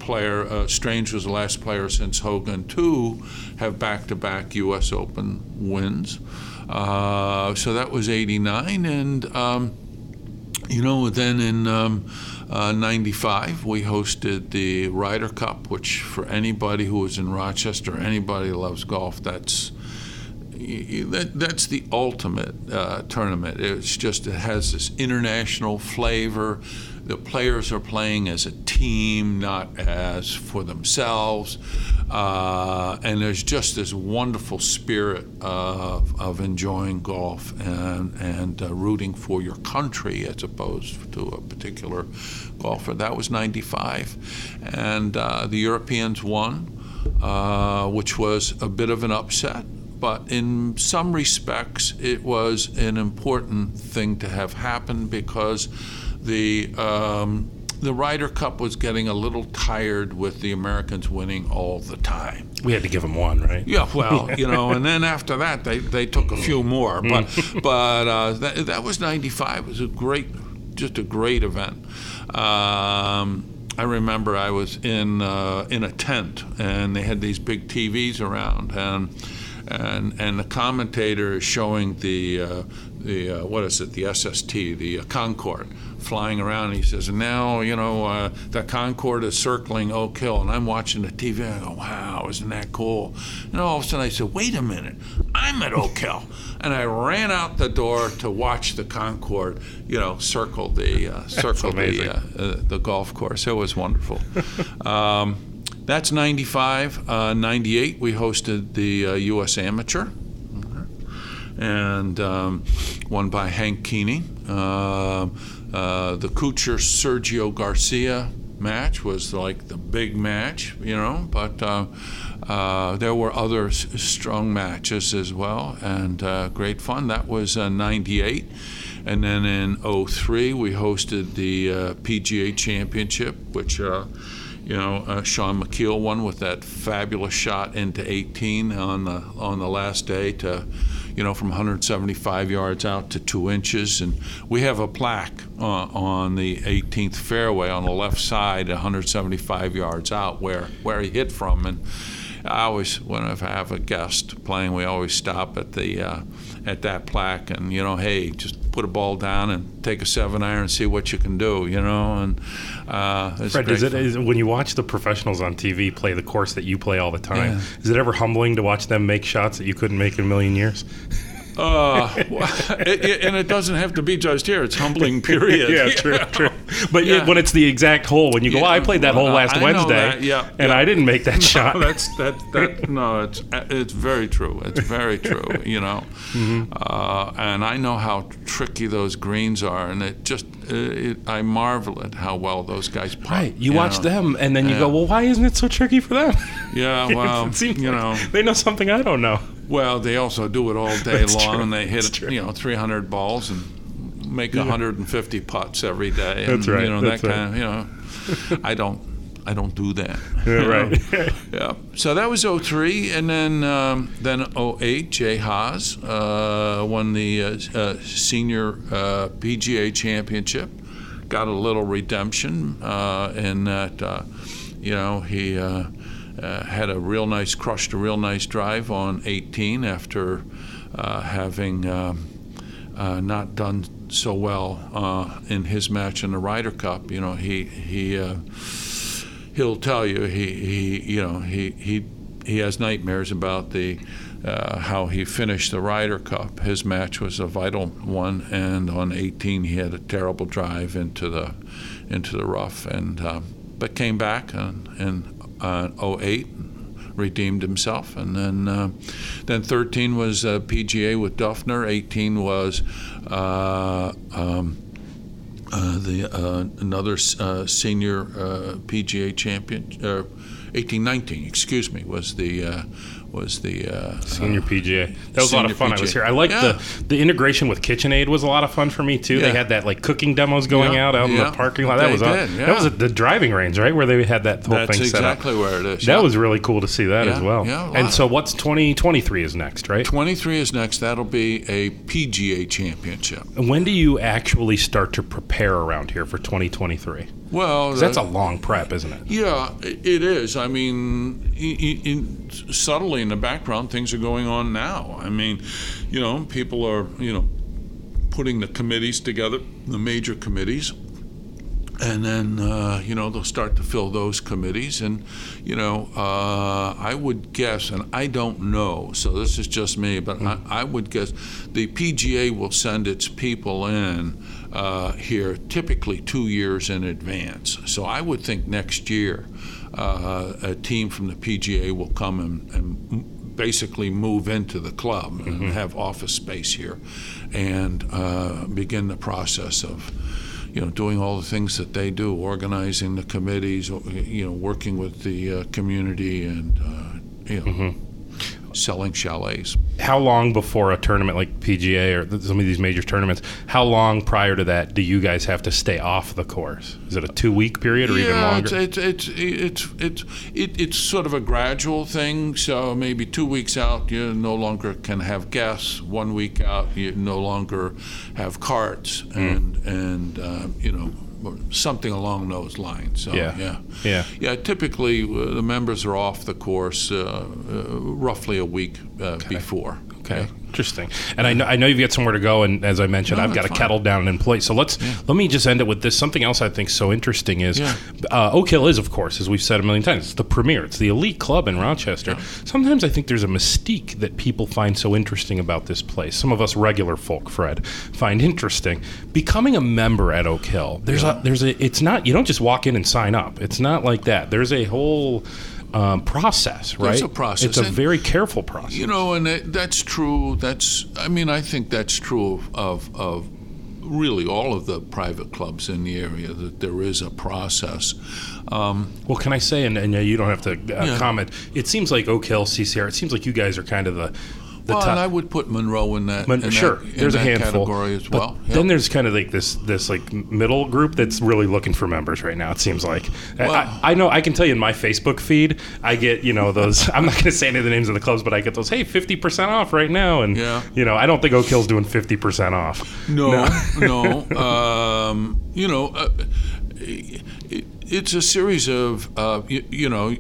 player, uh, Strange was the last player since Hogan to have back to back U.S. Open wins. Uh, so that was 89. And um, you know, then in um, uh, 95, we hosted the Ryder Cup, which for anybody who was in Rochester, anybody who loves golf, that's that, that's the ultimate uh, tournament. It's just, it has this international flavor. The players are playing as a team, not as for themselves. Uh, and there's just this wonderful spirit of, of enjoying golf and, and uh, rooting for your country as opposed to a particular golfer. That was 95. And uh, the Europeans won, uh, which was a bit of an upset. But in some respects, it was an important thing to have happen because the um, the Ryder Cup was getting a little tired with the Americans winning all the time. We had to give them one, right? Yeah, well, <laughs> you know, and then after that, they, they took a few more. But but uh, that, that was '95. It was a great, just a great event. Um, I remember I was in uh, in a tent, and they had these big TVs around, and and and the commentator is showing the uh, the uh, what is it the SST the uh, Concorde flying around. And he says, and now, you know, uh, the Concorde is circling Oak Hill. And I'm watching the TV and I go, wow, isn't that cool? And all of a sudden I said, wait a minute, I'm at Oak Hill. And I ran out the door to watch the Concorde, you know, circle the uh, circle the uh, uh, the golf course. It was wonderful. <laughs> um, that's 95. Uh, 98, we hosted the uh, U.S. Amateur, and um, won by Hank Kuehne. Uh, uh, the Kuchar Sergio Garcia match was like the big match, you know, but uh, uh, there were other s- strong matches as well, and uh, great fun. That was 98. And then in 03, we hosted the uh, PGA Championship, which uh, you know, uh, Shaun Micheel won with that fabulous shot into 18 on the on the last day to, you know, from 175 yards out to two inches, and we have a plaque uh, on the 18th fairway on the left side, 175 yards out, where where he hit from, and. I always, when I have a guest playing, we always stop at the uh, at that plaque and you know, hey, just put a ball down and take a seven iron and see what you can do, you know. And uh, Fred, is it when you watch the professionals on TV play the course that you play all the time? Yeah. Is it ever humbling to watch them make shots that you couldn't make in a million years? <laughs> Uh, <laughs> it, it- and it doesn't have to be just here. It's humbling, period. <laughs> yeah, true, true. <laughs> But Yeah. when it's the exact hole, when you go, Yeah, well, I played that hole last I Wednesday, yeah, and yeah. I didn't make that shot. That's that that no, it's it's very true. It's very true. You know, Mm-hmm. uh, and I know how tricky those greens are, and it just uh, it, I marvel at how well those guys play. Right, you watch know. them, and then you go, well, why isn't it so tricky for them? Yeah, well, it seems you like know, they know something I don't know. Well, they also do it all <laughs> day long, true. and they hit That's you know 300 balls and make 150 putts every day. That's right, You know that's that right. kind of you know. <laughs> I don't. I don't do that. Yeah, right. Yeah. So that was 03, and then um, then 08, Jay Haas uh, won the uh, uh, senior uh, PGA championship. Got a little redemption uh, in that, uh, you know, he uh, had a real nice, crushed a real nice drive on 18 after uh, having um, uh, not done so well uh, in his match in the Ryder Cup. You know, he he. Uh, he'll tell you he, he you know he he he has nightmares about the how he finished the Ryder Cup. His match was a vital one, and on 18 he had a terrible drive into the into the rough, and um, but came back and in uh, 08 redeemed himself, and then uh, then 13 was uh, PGA with Dufner. 18 was. Uh, um, uh, the uh, another uh, senior PGA champion, uh, 1819, excuse me, was the was the uh, Senior PGA. That was a lot of fun. I was here. I liked Yeah. the the integration with KitchenAid was a lot of fun for me too. They had that like cooking demos going Yeah, out out in the parking lot. That They was did, that was the driving range, right, where they had that whole That's thing set up. exactly where it is. That yeah. was really cool to see that Yeah, as well. yeah, and so what's 2023 is next, right? 23 is next. That'll be a PGA championship. When do you actually start to prepare around here for 2023? Well, 'Cause that's uh, a long prep, isn't it? Yeah, it is. I mean, i- i- in, subtly in the background, things are going on now. I mean, you know, people are, you know, putting the committees together, the major committees, and then, uh, you know, they'll start to fill those committees. And, you know, uh, I would guess, and I don't know, so this is just me, but I, I would guess the PGA will send its people in uh, here typically two years in advance. So I would think next year uh, a team from the PGA will come and, and basically move into the club and have office space here and uh, begin the process of you know doing all the things that they do organizing the committees you know working with the uh, community and uh, you know selling chalets How long before a tournament like PGA or some of these major tournaments? How long prior to that do you guys have to stay off the course? Is it a two week period or even yeah, longer? It's, it's, it's, it's, it, it's sort of a gradual thing. So maybe two weeks out, you no longer can have guests. One week out, you no longer have carts, Mm. and and uh, you know something along those lines. So, Yeah. yeah, yeah. yeah. Typically, uh, the members are off the course uh, uh, roughly a week uh, before. Okay. Interesting. And I know I know you've got somewhere to go, and as I mentioned, No, I've got a fine. kettle down in place. So let's let me just end it with this. Something else I think so interesting is Yeah. uh, Oak Hill is, of course, as we've said a million times, it's the premier. It's the elite club in Rochester. Sometimes I think there's a mystique that people find so interesting about this place. Some of us regular folk, Fred, find interesting. Becoming a member at Oak Hill, there's a there's a it's not you don't just walk in and sign up. It's not like that. There's a whole um, process, right? There's a process, It's a and- very careful process. You know, and that, that's true. That's, I mean, I think that's true of, of, of really all of the private clubs in the area, that there is a process. Um, Well, can I say, and, and you don't have to uh, Yeah. comment. It seems like Oak Hill, CCR. It seems like you guys are kind of the the well, top. and I would put Monroe in that, Mon- in sure, that, there's a handful. category as well. Yeah. Then there's kind of like this this like middle group that's really looking for members right now. It seems like. I- Well- I, I know I can tell you in my Facebook feed, I get you know those. <laughs> I'm not going to say any of the names of the clubs, but I get those. Hey, fifty percent off right now, and Yeah. you know I don't think Oak Hill's doing fifty percent off. No, no. <laughs> um, you know, uh, it, it's a series of, uh, you, you know,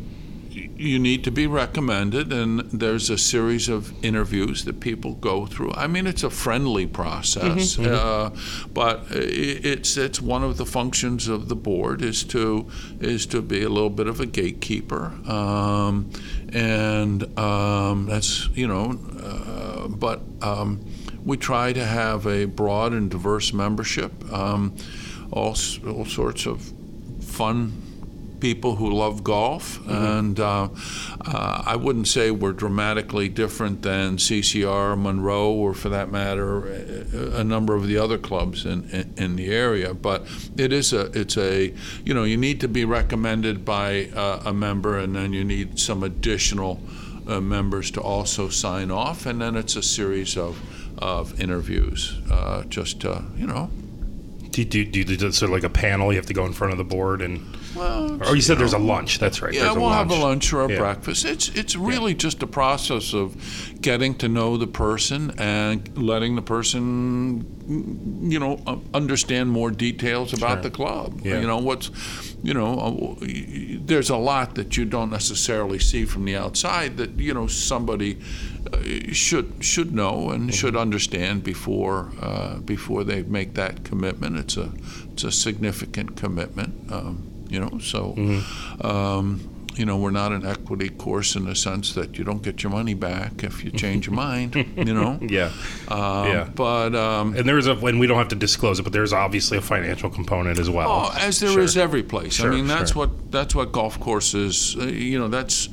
you need to be recommended, and there's a series of interviews that people go through. I mean, it's a friendly process, Uh, but it's it's one of the functions of the board is to is to be a little bit of a gatekeeper, um, and um, that's you know, uh, but. Um, we try to have a broad and diverse membership, um, all, all sorts of fun people who love golf. And uh, uh, I wouldn't say we're dramatically different than CCR, Monroe, or for that matter, a, a number of the other clubs in, in, in the area. But it is a, it's a, you know, you need to be recommended by uh, a member, and then you need some additional uh, members to also sign off, and then it's a series of of interviews, uh, just to, you know. Do you, do, do you do sort of like a panel? You have to go in front of the board, and Well, or you said there's a lunch. That's right. Yeah, there's we'll lunch. have a lunch or a Yeah. breakfast. It's it's really just a process of getting to know the person and letting the person, you know, uh, understand more details about Sure. the club. Yeah. You know what's, you know, uh, there's a lot that you don't necessarily see from the outside that you know somebody uh, should should know and Mm-hmm. should understand before uh, before they make that commitment. It's a it's a significant commitment. Um, you know, so Mm-hmm. um, you know we're not an equity course in the sense that you don't get your money back if you change your mind. You know, <laughs> Yeah. um, Yeah. But um, And there is a, and we don't have to disclose it, but there's obviously a financial component as well. Oh, as there is Sure. every place. Sure, I mean, that's sure. what that's what golf courses. Uh, you know, that's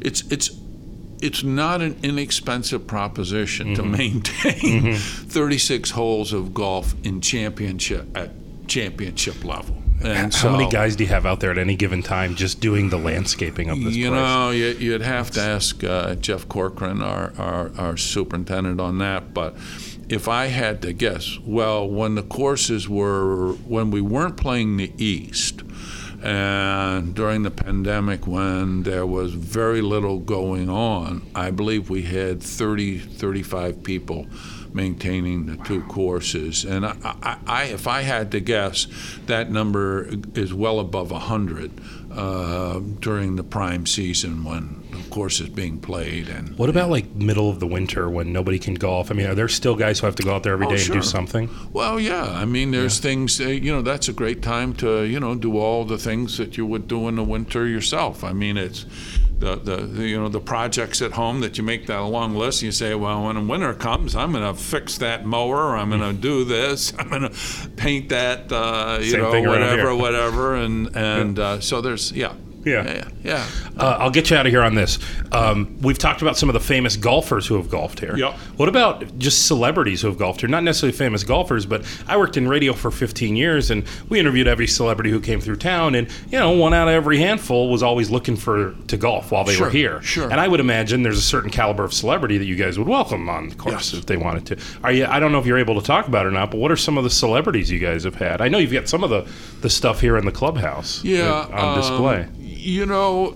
it's it's it's not an inexpensive proposition to Mm-hmm. maintain <laughs> 36 holes of golf in championship at championship level. And <laughs> How many guys do you have out there at any given time just doing the landscaping of this You place? know, you, you'd have to ask uh, Jeff Corcoran, our, our, our superintendent, on that. But if I had to guess, well, when the courses were, when we weren't playing the East, and during the pandemic when there was very little going on, I believe we had 30, 35 people maintaining the two courses. And I, I, I, if I had to guess, that number is well above 100 uh, during the prime season when the course is being played. And What about like middle of the winter when nobody can golf? I mean, are there still guys who have to go out there every Oh, day and do something? Well, yeah. I mean, there's things. Uh, you know, that's a great time to you know do all the things that you would do in the winter yourself. I mean, it's the, the, the you know the projects at home that you make that long list. And you say, well, when winter comes, I'm going to fix that mower. I'm going to do this. <laughs> I'm going to paint that. Uh, you Same know, whatever, whatever. And and uh, so there's yeah. Yeah. Yeah. yeah. Uh, I'll get you out of here on this. Um, we've talked about some of the famous golfers who have golfed here. Yep. What about just celebrities who have golfed here? Not necessarily famous golfers, but I worked in radio for 15 years, and we interviewed every celebrity who came through town. And you know, one out of every handful was always looking for to golf while they Sure, were here. sure. And I would imagine there's a certain caliber of celebrity that you guys would welcome on the course Yes. if they wanted to. Are you? I don't know if you're able to talk about it or not, but what are some of the celebrities you guys have had? I know you've got some of the the stuff here in the clubhouse. yeah, on um, display. You know,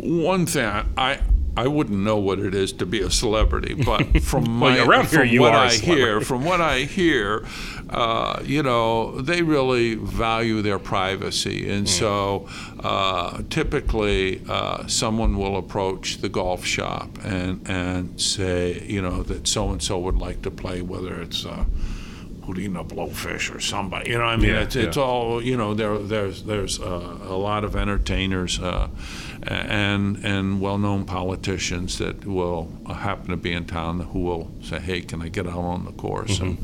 one thing I I wouldn't know what it is to be a celebrity, but <laughs> from Well, my here from you what I hear, from what I hear, uh, you know, they really value their privacy, and Hmm. so uh, typically uh, someone will approach the golf shop and and say, you know, that so and so would like to play, whether it's. Uh, Hootie and the Blowfish or somebody, you know. I mean, Yeah, it's, it's yeah. all you know. There, there's there's uh, a lot of entertainers uh, and and well-known politicians that will happen to be in town who will say, "Hey, can I get out on the course?" And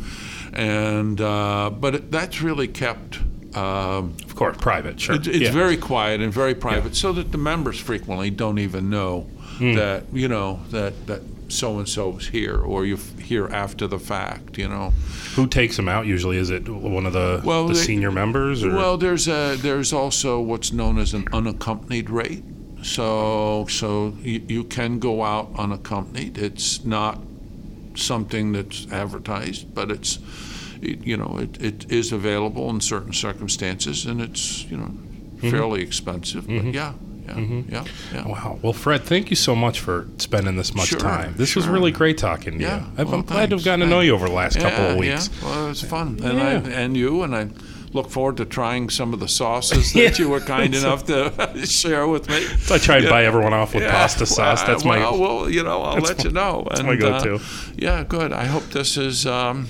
and uh, but it, that's really kept. Um, Of course, private. Sure. it's, it's Yeah. very quiet and very private, so that the members frequently don't even know Hmm. that you know that that so and so's here, or you hear after the fact. You know. Who takes them out usually? Is it one of the, Well, the they- senior members? Or? Well, there's a there's also what's known as an unaccompanied rate. So so you, you can go out unaccompanied. It's not something that's advertised, but it's it, you know it, it is available in certain circumstances, and it's you know mm-hmm. fairly expensive. But mm-hmm. yeah, yeah, yeah, yeah. Wow. Well, Fred, thank you so much for spending this much Sure, time. This was really great talking to Yeah, you. I've- well, I'm glad to have gotten to know you over the last couple of weeks. Yeah, well, it's fun, and I and you, and I look forward to trying some of the sauces that <laughs> Yeah. you were kind enough to <laughs> share with me. So I try and Yeah. buy everyone off with Yeah, pasta sauce. well, That's my. well, well, you know, I'll let my- you know. that's and, my go-to. Uh, yeah, good. I hope this is um,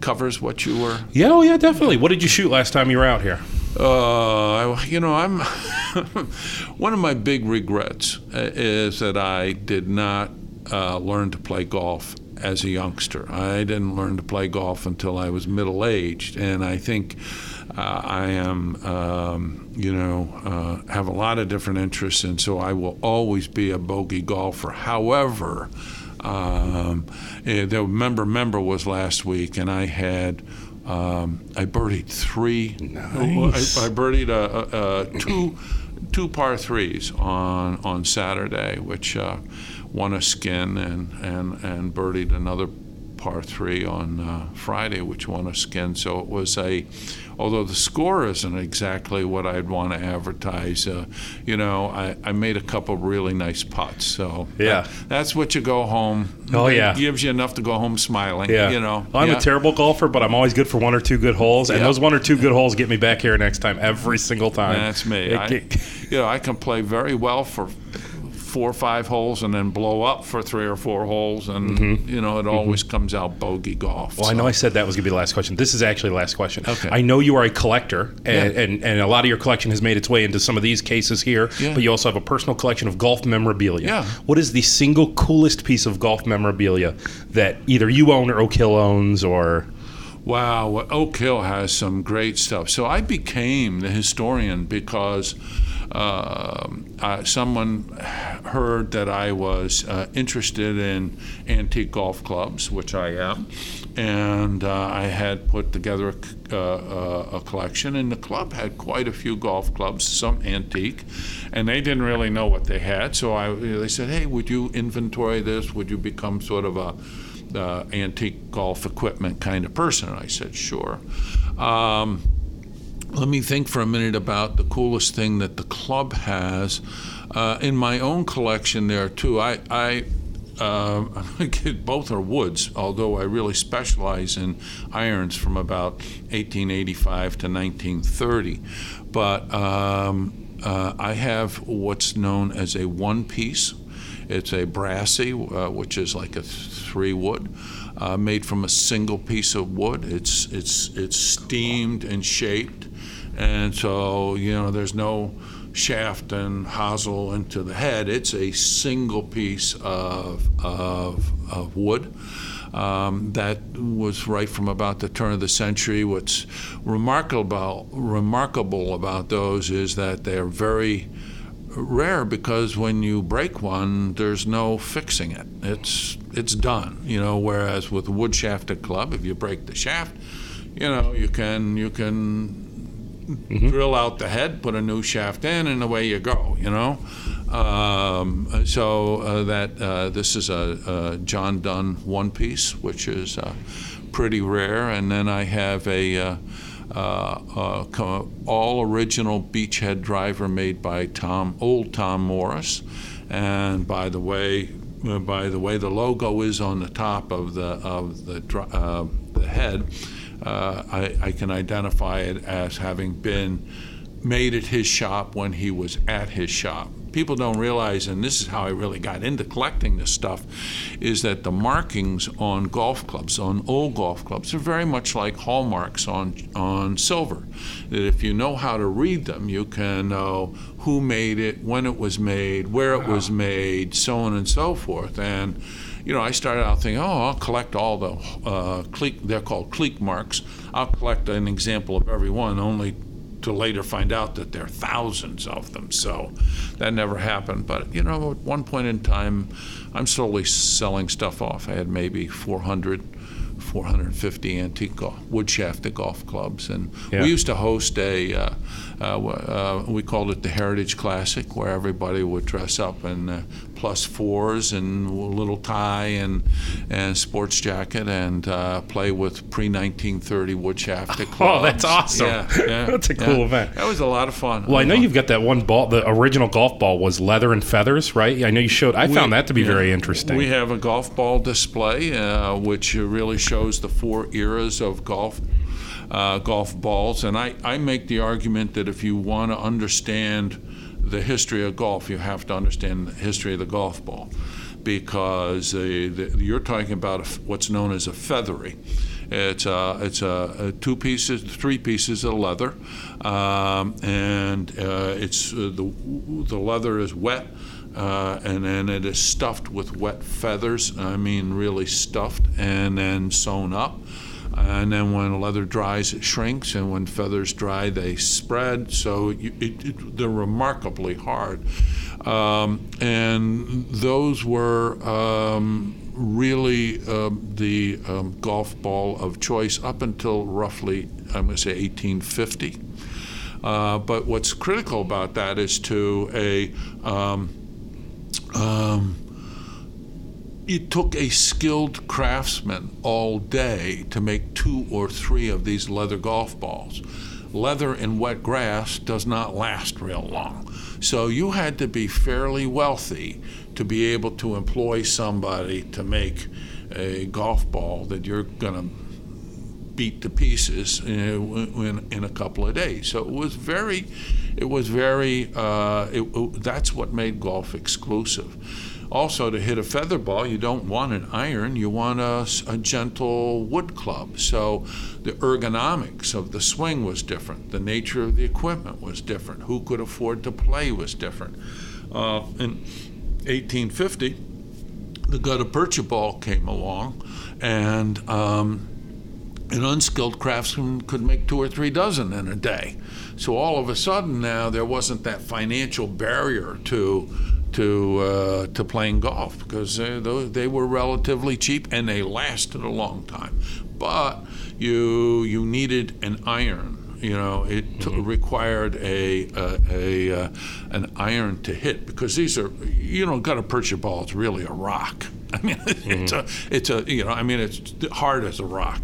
covers what you were. Yeah, oh yeah, definitely. What did you shoot last time you were out here? Uh, you know, I'm <laughs> one of my big regrets uh, is that I did not uh, learn to play golf as a youngster. I didn't learn to play golf until I was middle aged, and I think uh, I am, um, you know, uh, have a lot of different interests, and so I will always be a bogey golfer. However. Um, eh, the member member was last week, and I had um, I birdied three. Nice. I, I birdied uh, uh, uh, two two par threes on on Saturday, which uh, won a skin, and and and birdied another par three on uh, Friday, which won a skin. So it was a, although the score isn't exactly what I'd want to advertise, uh, you know, I, I made a couple really nice putts. So Yeah. that- that's what you go home. Oh, It yeah. gives you enough to go home smiling. Yeah, you know. I'm Yeah. a terrible golfer, but I'm always good for one or two good holes, and Yeah. those one or two good holes get me back here next time every single time. That's me. It I, <laughs> you know, I can play very well for four or five holes and then blow up for three or four holes, and you know, it always comes out bogey golf. Mm-hmm. Well, I know I said that was going to be the last question. This is actually the last question. Okay. I know you are a collector, and, Yeah. and, and a lot of your collection has made its way into some of these cases here, Yeah. but you also have a personal collection of golf memorabilia. Yeah. What is the single coolest piece of golf memorabilia that either you own or Oak Hill owns, or Wow, Oak Hill has some great stuff. So I became the historian because um uh, someone heard that I was uh, interested in antique golf clubs, which I am, and uh, I had put together a, uh, uh, a collection. And the club had quite a few golf clubs, some antique, and they didn't really know what they had. So I, they said, "Hey, would you inventory this? Would you become sort of a uh, antique golf equipment kind of person. And I said, sure. Um, let me think for a minute about the coolest thing that the club has. Uh, in my own collection, there too. I, I uh, <laughs> both are woods, although I really specialize in irons from about 1885 to 1930. But um, uh, I have what's known as a one piece. It's a brassy, uh, which is like a three wood, uh, made from a single piece of wood. It's it's it's steamed and shaped, and so you know there's no shaft and hosel into the head. It's a single piece of of, of wood. Um, that was right from about the turn of the century. What's remarkable remarkable about those is that they're very rare because when you break one, there's no fixing it. It's it's done. You know, whereas with wood shafted club, if you break the shaft, you know you can you can drill out the head, put a new shaft in, and away you go. You know. Um, so uh, that uh, this is a, a John Dunn one piece, which is uh, pretty rare, and then I have a uh, uh, uh, all original beech head driver made by Tom, old Tom Morris. And by the way, by the way the logo is on the top of the of the the head, uh, I, I can identify it as having been made at his shop when he was at his shop. People don't realize, and this is how I really got into collecting this stuff, is that the markings on golf clubs, on old golf clubs, are very much like hallmarks on on silver. That if you know how to read them, you can know who made it, when it was made, where it was made, so on and so forth. And you know, I started out thinking, oh, I'll collect all the uh, cleek. They're called cleek marks. I'll collect an example of every one, only to later find out that there are thousands of them. So that never happened. But you know, at one point in time, I'm slowly selling stuff off. I had maybe 400. 450 antique golf, wood shafted golf clubs, and Yeah. we used to host a. Uh, uh, uh, we called it the Heritage Classic, where everybody would dress up in uh, plus fours and a little tie and and sports jacket and uh, play with pre 1930 wood <laughs> clubs. Oh, that's awesome. Yeah, yeah, <laughs> That's a cool yeah. event. That was a lot of fun. Well, I know you've got that one ball. The original golf ball was leather and feathers, right? I know you showed. I found that to be yeah. very interesting. We have a golf ball display, uh, which really shows the four eras of golf. Uh, golf balls, and I, I make the argument that if you want to understand the history of golf, you have to understand the history of the golf ball, because uh, the, you're talking about what's known as a feathery. It's a, it's a, a two pieces, three pieces of leather, um, and uh, it's uh, the the leather is wet, uh, and then it is stuffed with wet feathers. I mean, really stuffed, and then sewn up. And then when leather dries, it shrinks, and when feathers dry, they spread. So you, it, it, they're remarkably hard. Um, and those were um, really um, the um, golf ball of choice up until roughly, I'm going to say 1850. Uh, but what's critical about that is to a um, um, it took a skilled craftsman all day to make two or three of these leather golf balls. Leather in wet grass does not last real long. So you had to be fairly wealthy to be able to employ somebody to make a golf ball that you're going to beat to pieces in, in a couple of days. So it was very, it was very, uh, it, that's what made golf exclusive. Also, to hit a feather ball, you don't want an iron, you want a, a gentle wood club. So the ergonomics of the swing was different, the nature of the equipment was different, who could afford to play was different. Uh, in 1850, the gutta percha ball came along, and um, an unskilled craftsman could make two or three dozen in a day. So all of a sudden now there wasn't that financial barrier to to uh, to playing golf because uh, tho- they were relatively cheap and they lasted a long time. But you you needed an iron. You know, it t- required a a, a uh, an iron to hit because these are you know gutta percha ball It's really a rock. <laughs> I mean, it's a, it's a, you know, I mean, it's hard as a rock,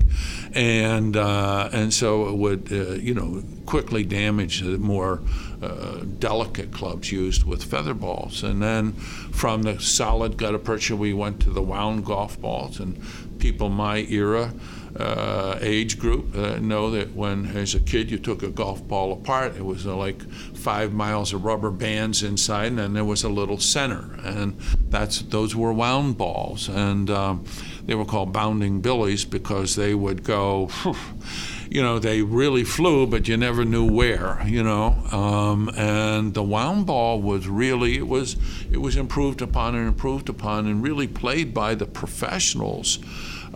and uh, and so it would, uh, you know, quickly damage the more uh, delicate clubs used with feather balls. And then from the solid gutta percha, we went to the wound golf balls, and people my era. Uh, age group uh, know that when, as a kid, you took a golf ball apart, it was uh, like five miles of rubber bands inside, and then there was a little center, and that's those were wound balls, and um, they were called bounding billies because they would go. You know, they really flew, but you never knew where. You know, um, and the wound ball was really it was it was improved upon and improved upon, and really played by the professionals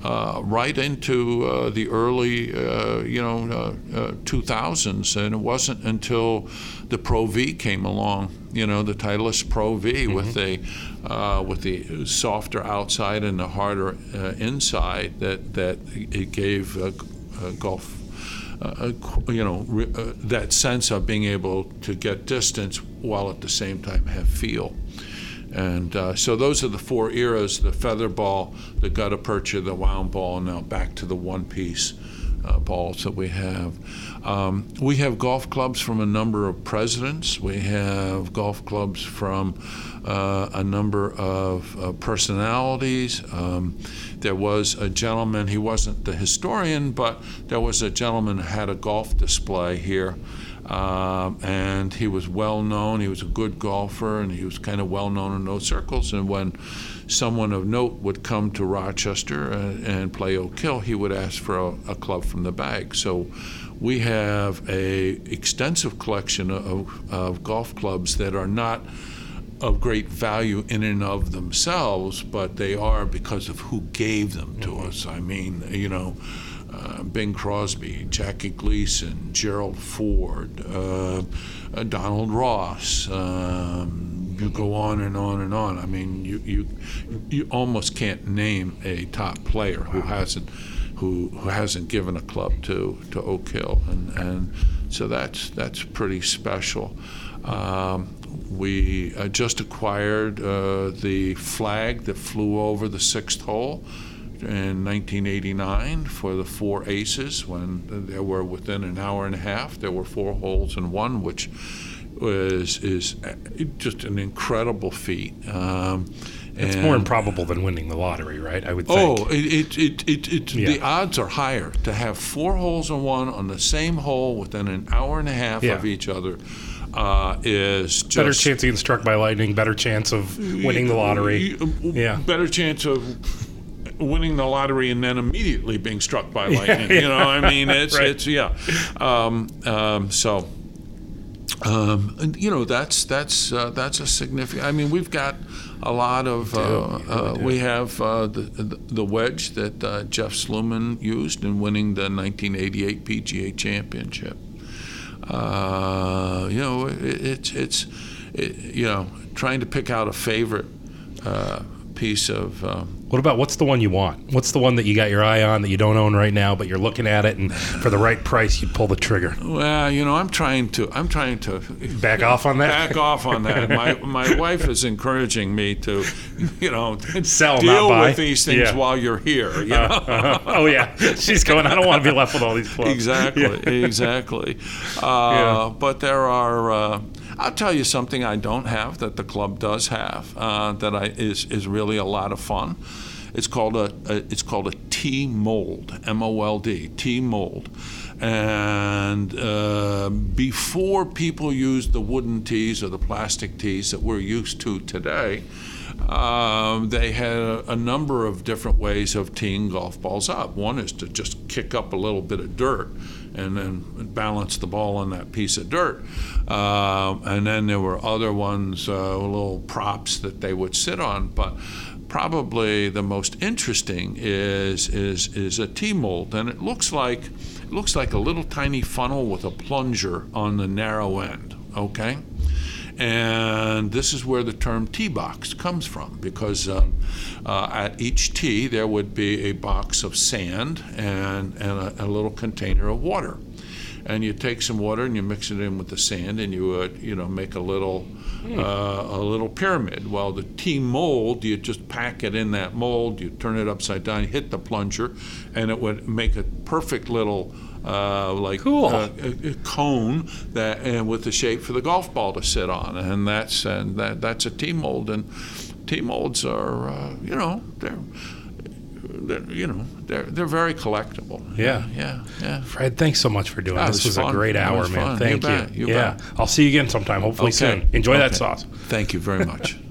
uh, right into uh, the early, uh, you know, uh, uh, 2000s, and it wasn't until the Pro V came along, you know, the Titleist Pro V with the uh, with the softer outside and the harder uh, inside that that it gave uh, uh, golf. Uh, you know, re- uh, that sense of being able to get distance while at the same time have feel. And uh, so those are the four eras the feather ball, the gutta percha, the wound ball, and now back to the one piece uh, balls that we have. Um, we have golf clubs from a number of presidents. We have golf clubs from uh, a number of uh, personalities. Um, there was a gentleman, he wasn't the historian, but there was a gentleman who had a golf display here. Um, and he was well known. He was a good golfer, and he was kind of well known in those circles. And when someone of note would come to Rochester and, and play Oak Hill, he would ask for a, a, club from the bag. So we have a extensive collection of, of golf clubs that are not of great value in and of themselves, but they are because of who gave them to mm-hmm. us. I mean, you know uh, Bing Crosby, Jackie Gleason, Gerald Ford, uh, uh, Donald Ross. Um, you go on and on and on. I mean, you, you you almost can't name a top player who hasn't who, who hasn't given a club to, to Oak Hill, and, and so that's that's pretty special. Um, we uh, just acquired uh, the flag that flew over the sixth hole in 1989 for the four aces when there were within an hour and a half there were four holes in one which was is just an incredible feat um, it's more improbable than winning the lottery, right? I would think. Oh, it, it, it, it yeah. the odds are higher to have four holes in one on the same hole within an hour and a half yeah. of each other. Uh, is better chance of getting struck by lightning, better chance of winning the lottery. Yeah, better chance of winning the lottery and then immediately being struck by <laughs> lightning. Yeah, yeah. You know, I mean, it's right. it's yeah. Um, um, so. Um, and, you know that's that's uh, that's a significant. I mean, we've got a lot of. Uh, uh, we have uh, the, the wedge that uh, Jeff Sluman used in winning the 1988 PGA Championship. Uh, you know, it, it's it's it, you know trying to pick out a favorite piece of. Um, what about what's the one you want? What's the one that you got your eye on that you don't own right now, but you're looking at it, and for the right price, you pull the trigger? Well, you know, I'm trying to. I'm trying to back off on that. Back off on that. My <laughs> my wife is encouraging me to, you know, sell, deal with these things yeah. while you're here. You uh, know? uh, uh, oh yeah, she's going. I don't want to be left with all these <laughs> clubs. Exactly, yeah. exactly. Uh, yeah. But there are uh, I'll tell you something I don't have that the club does have uh, that I, is is really a lot of fun. It's called a, a it's called a tee mold, M O L D, tee mold. And uh, before people used the wooden tees or the plastic tees that we're used to today, um, they had a, a, number of different ways of teeing golf balls up. One is to just kick up a little bit of dirt and then balance the ball on that piece of dirt. Uh, and then there were other ones, uh, little props that they would sit on. But probably the most interesting is is is a tee mold, and it looks like it looks like a little tiny funnel with a plunger on the narrow end. Okay. And this is where the term tee box comes from because uh, uh, at each tee there would be a box of sand and, and a, a, little container of water. And you take some water and you mix it in with the sand and you would, you know, make a little mm. uh, a little pyramid. Well, the tee mold, you just pack it in that mold, you turn it upside down, hit the plunger, and it would make a perfect little uh, like cool. uh, a, a, cone that and with the shape for the golf ball to sit on, and that's and that that's a tee mold, and tee molds are uh, you know they're, they're. you know, they're they're very collectible. Yeah, yeah, yeah. Fred, thanks so much for doing yeah, this. Was was a great hour, man. Fun. Thank you. you. You yeah, bet. I'll see you again sometime. Hopefully okay. soon. Enjoy okay. that sauce. Thank you very much. <laughs>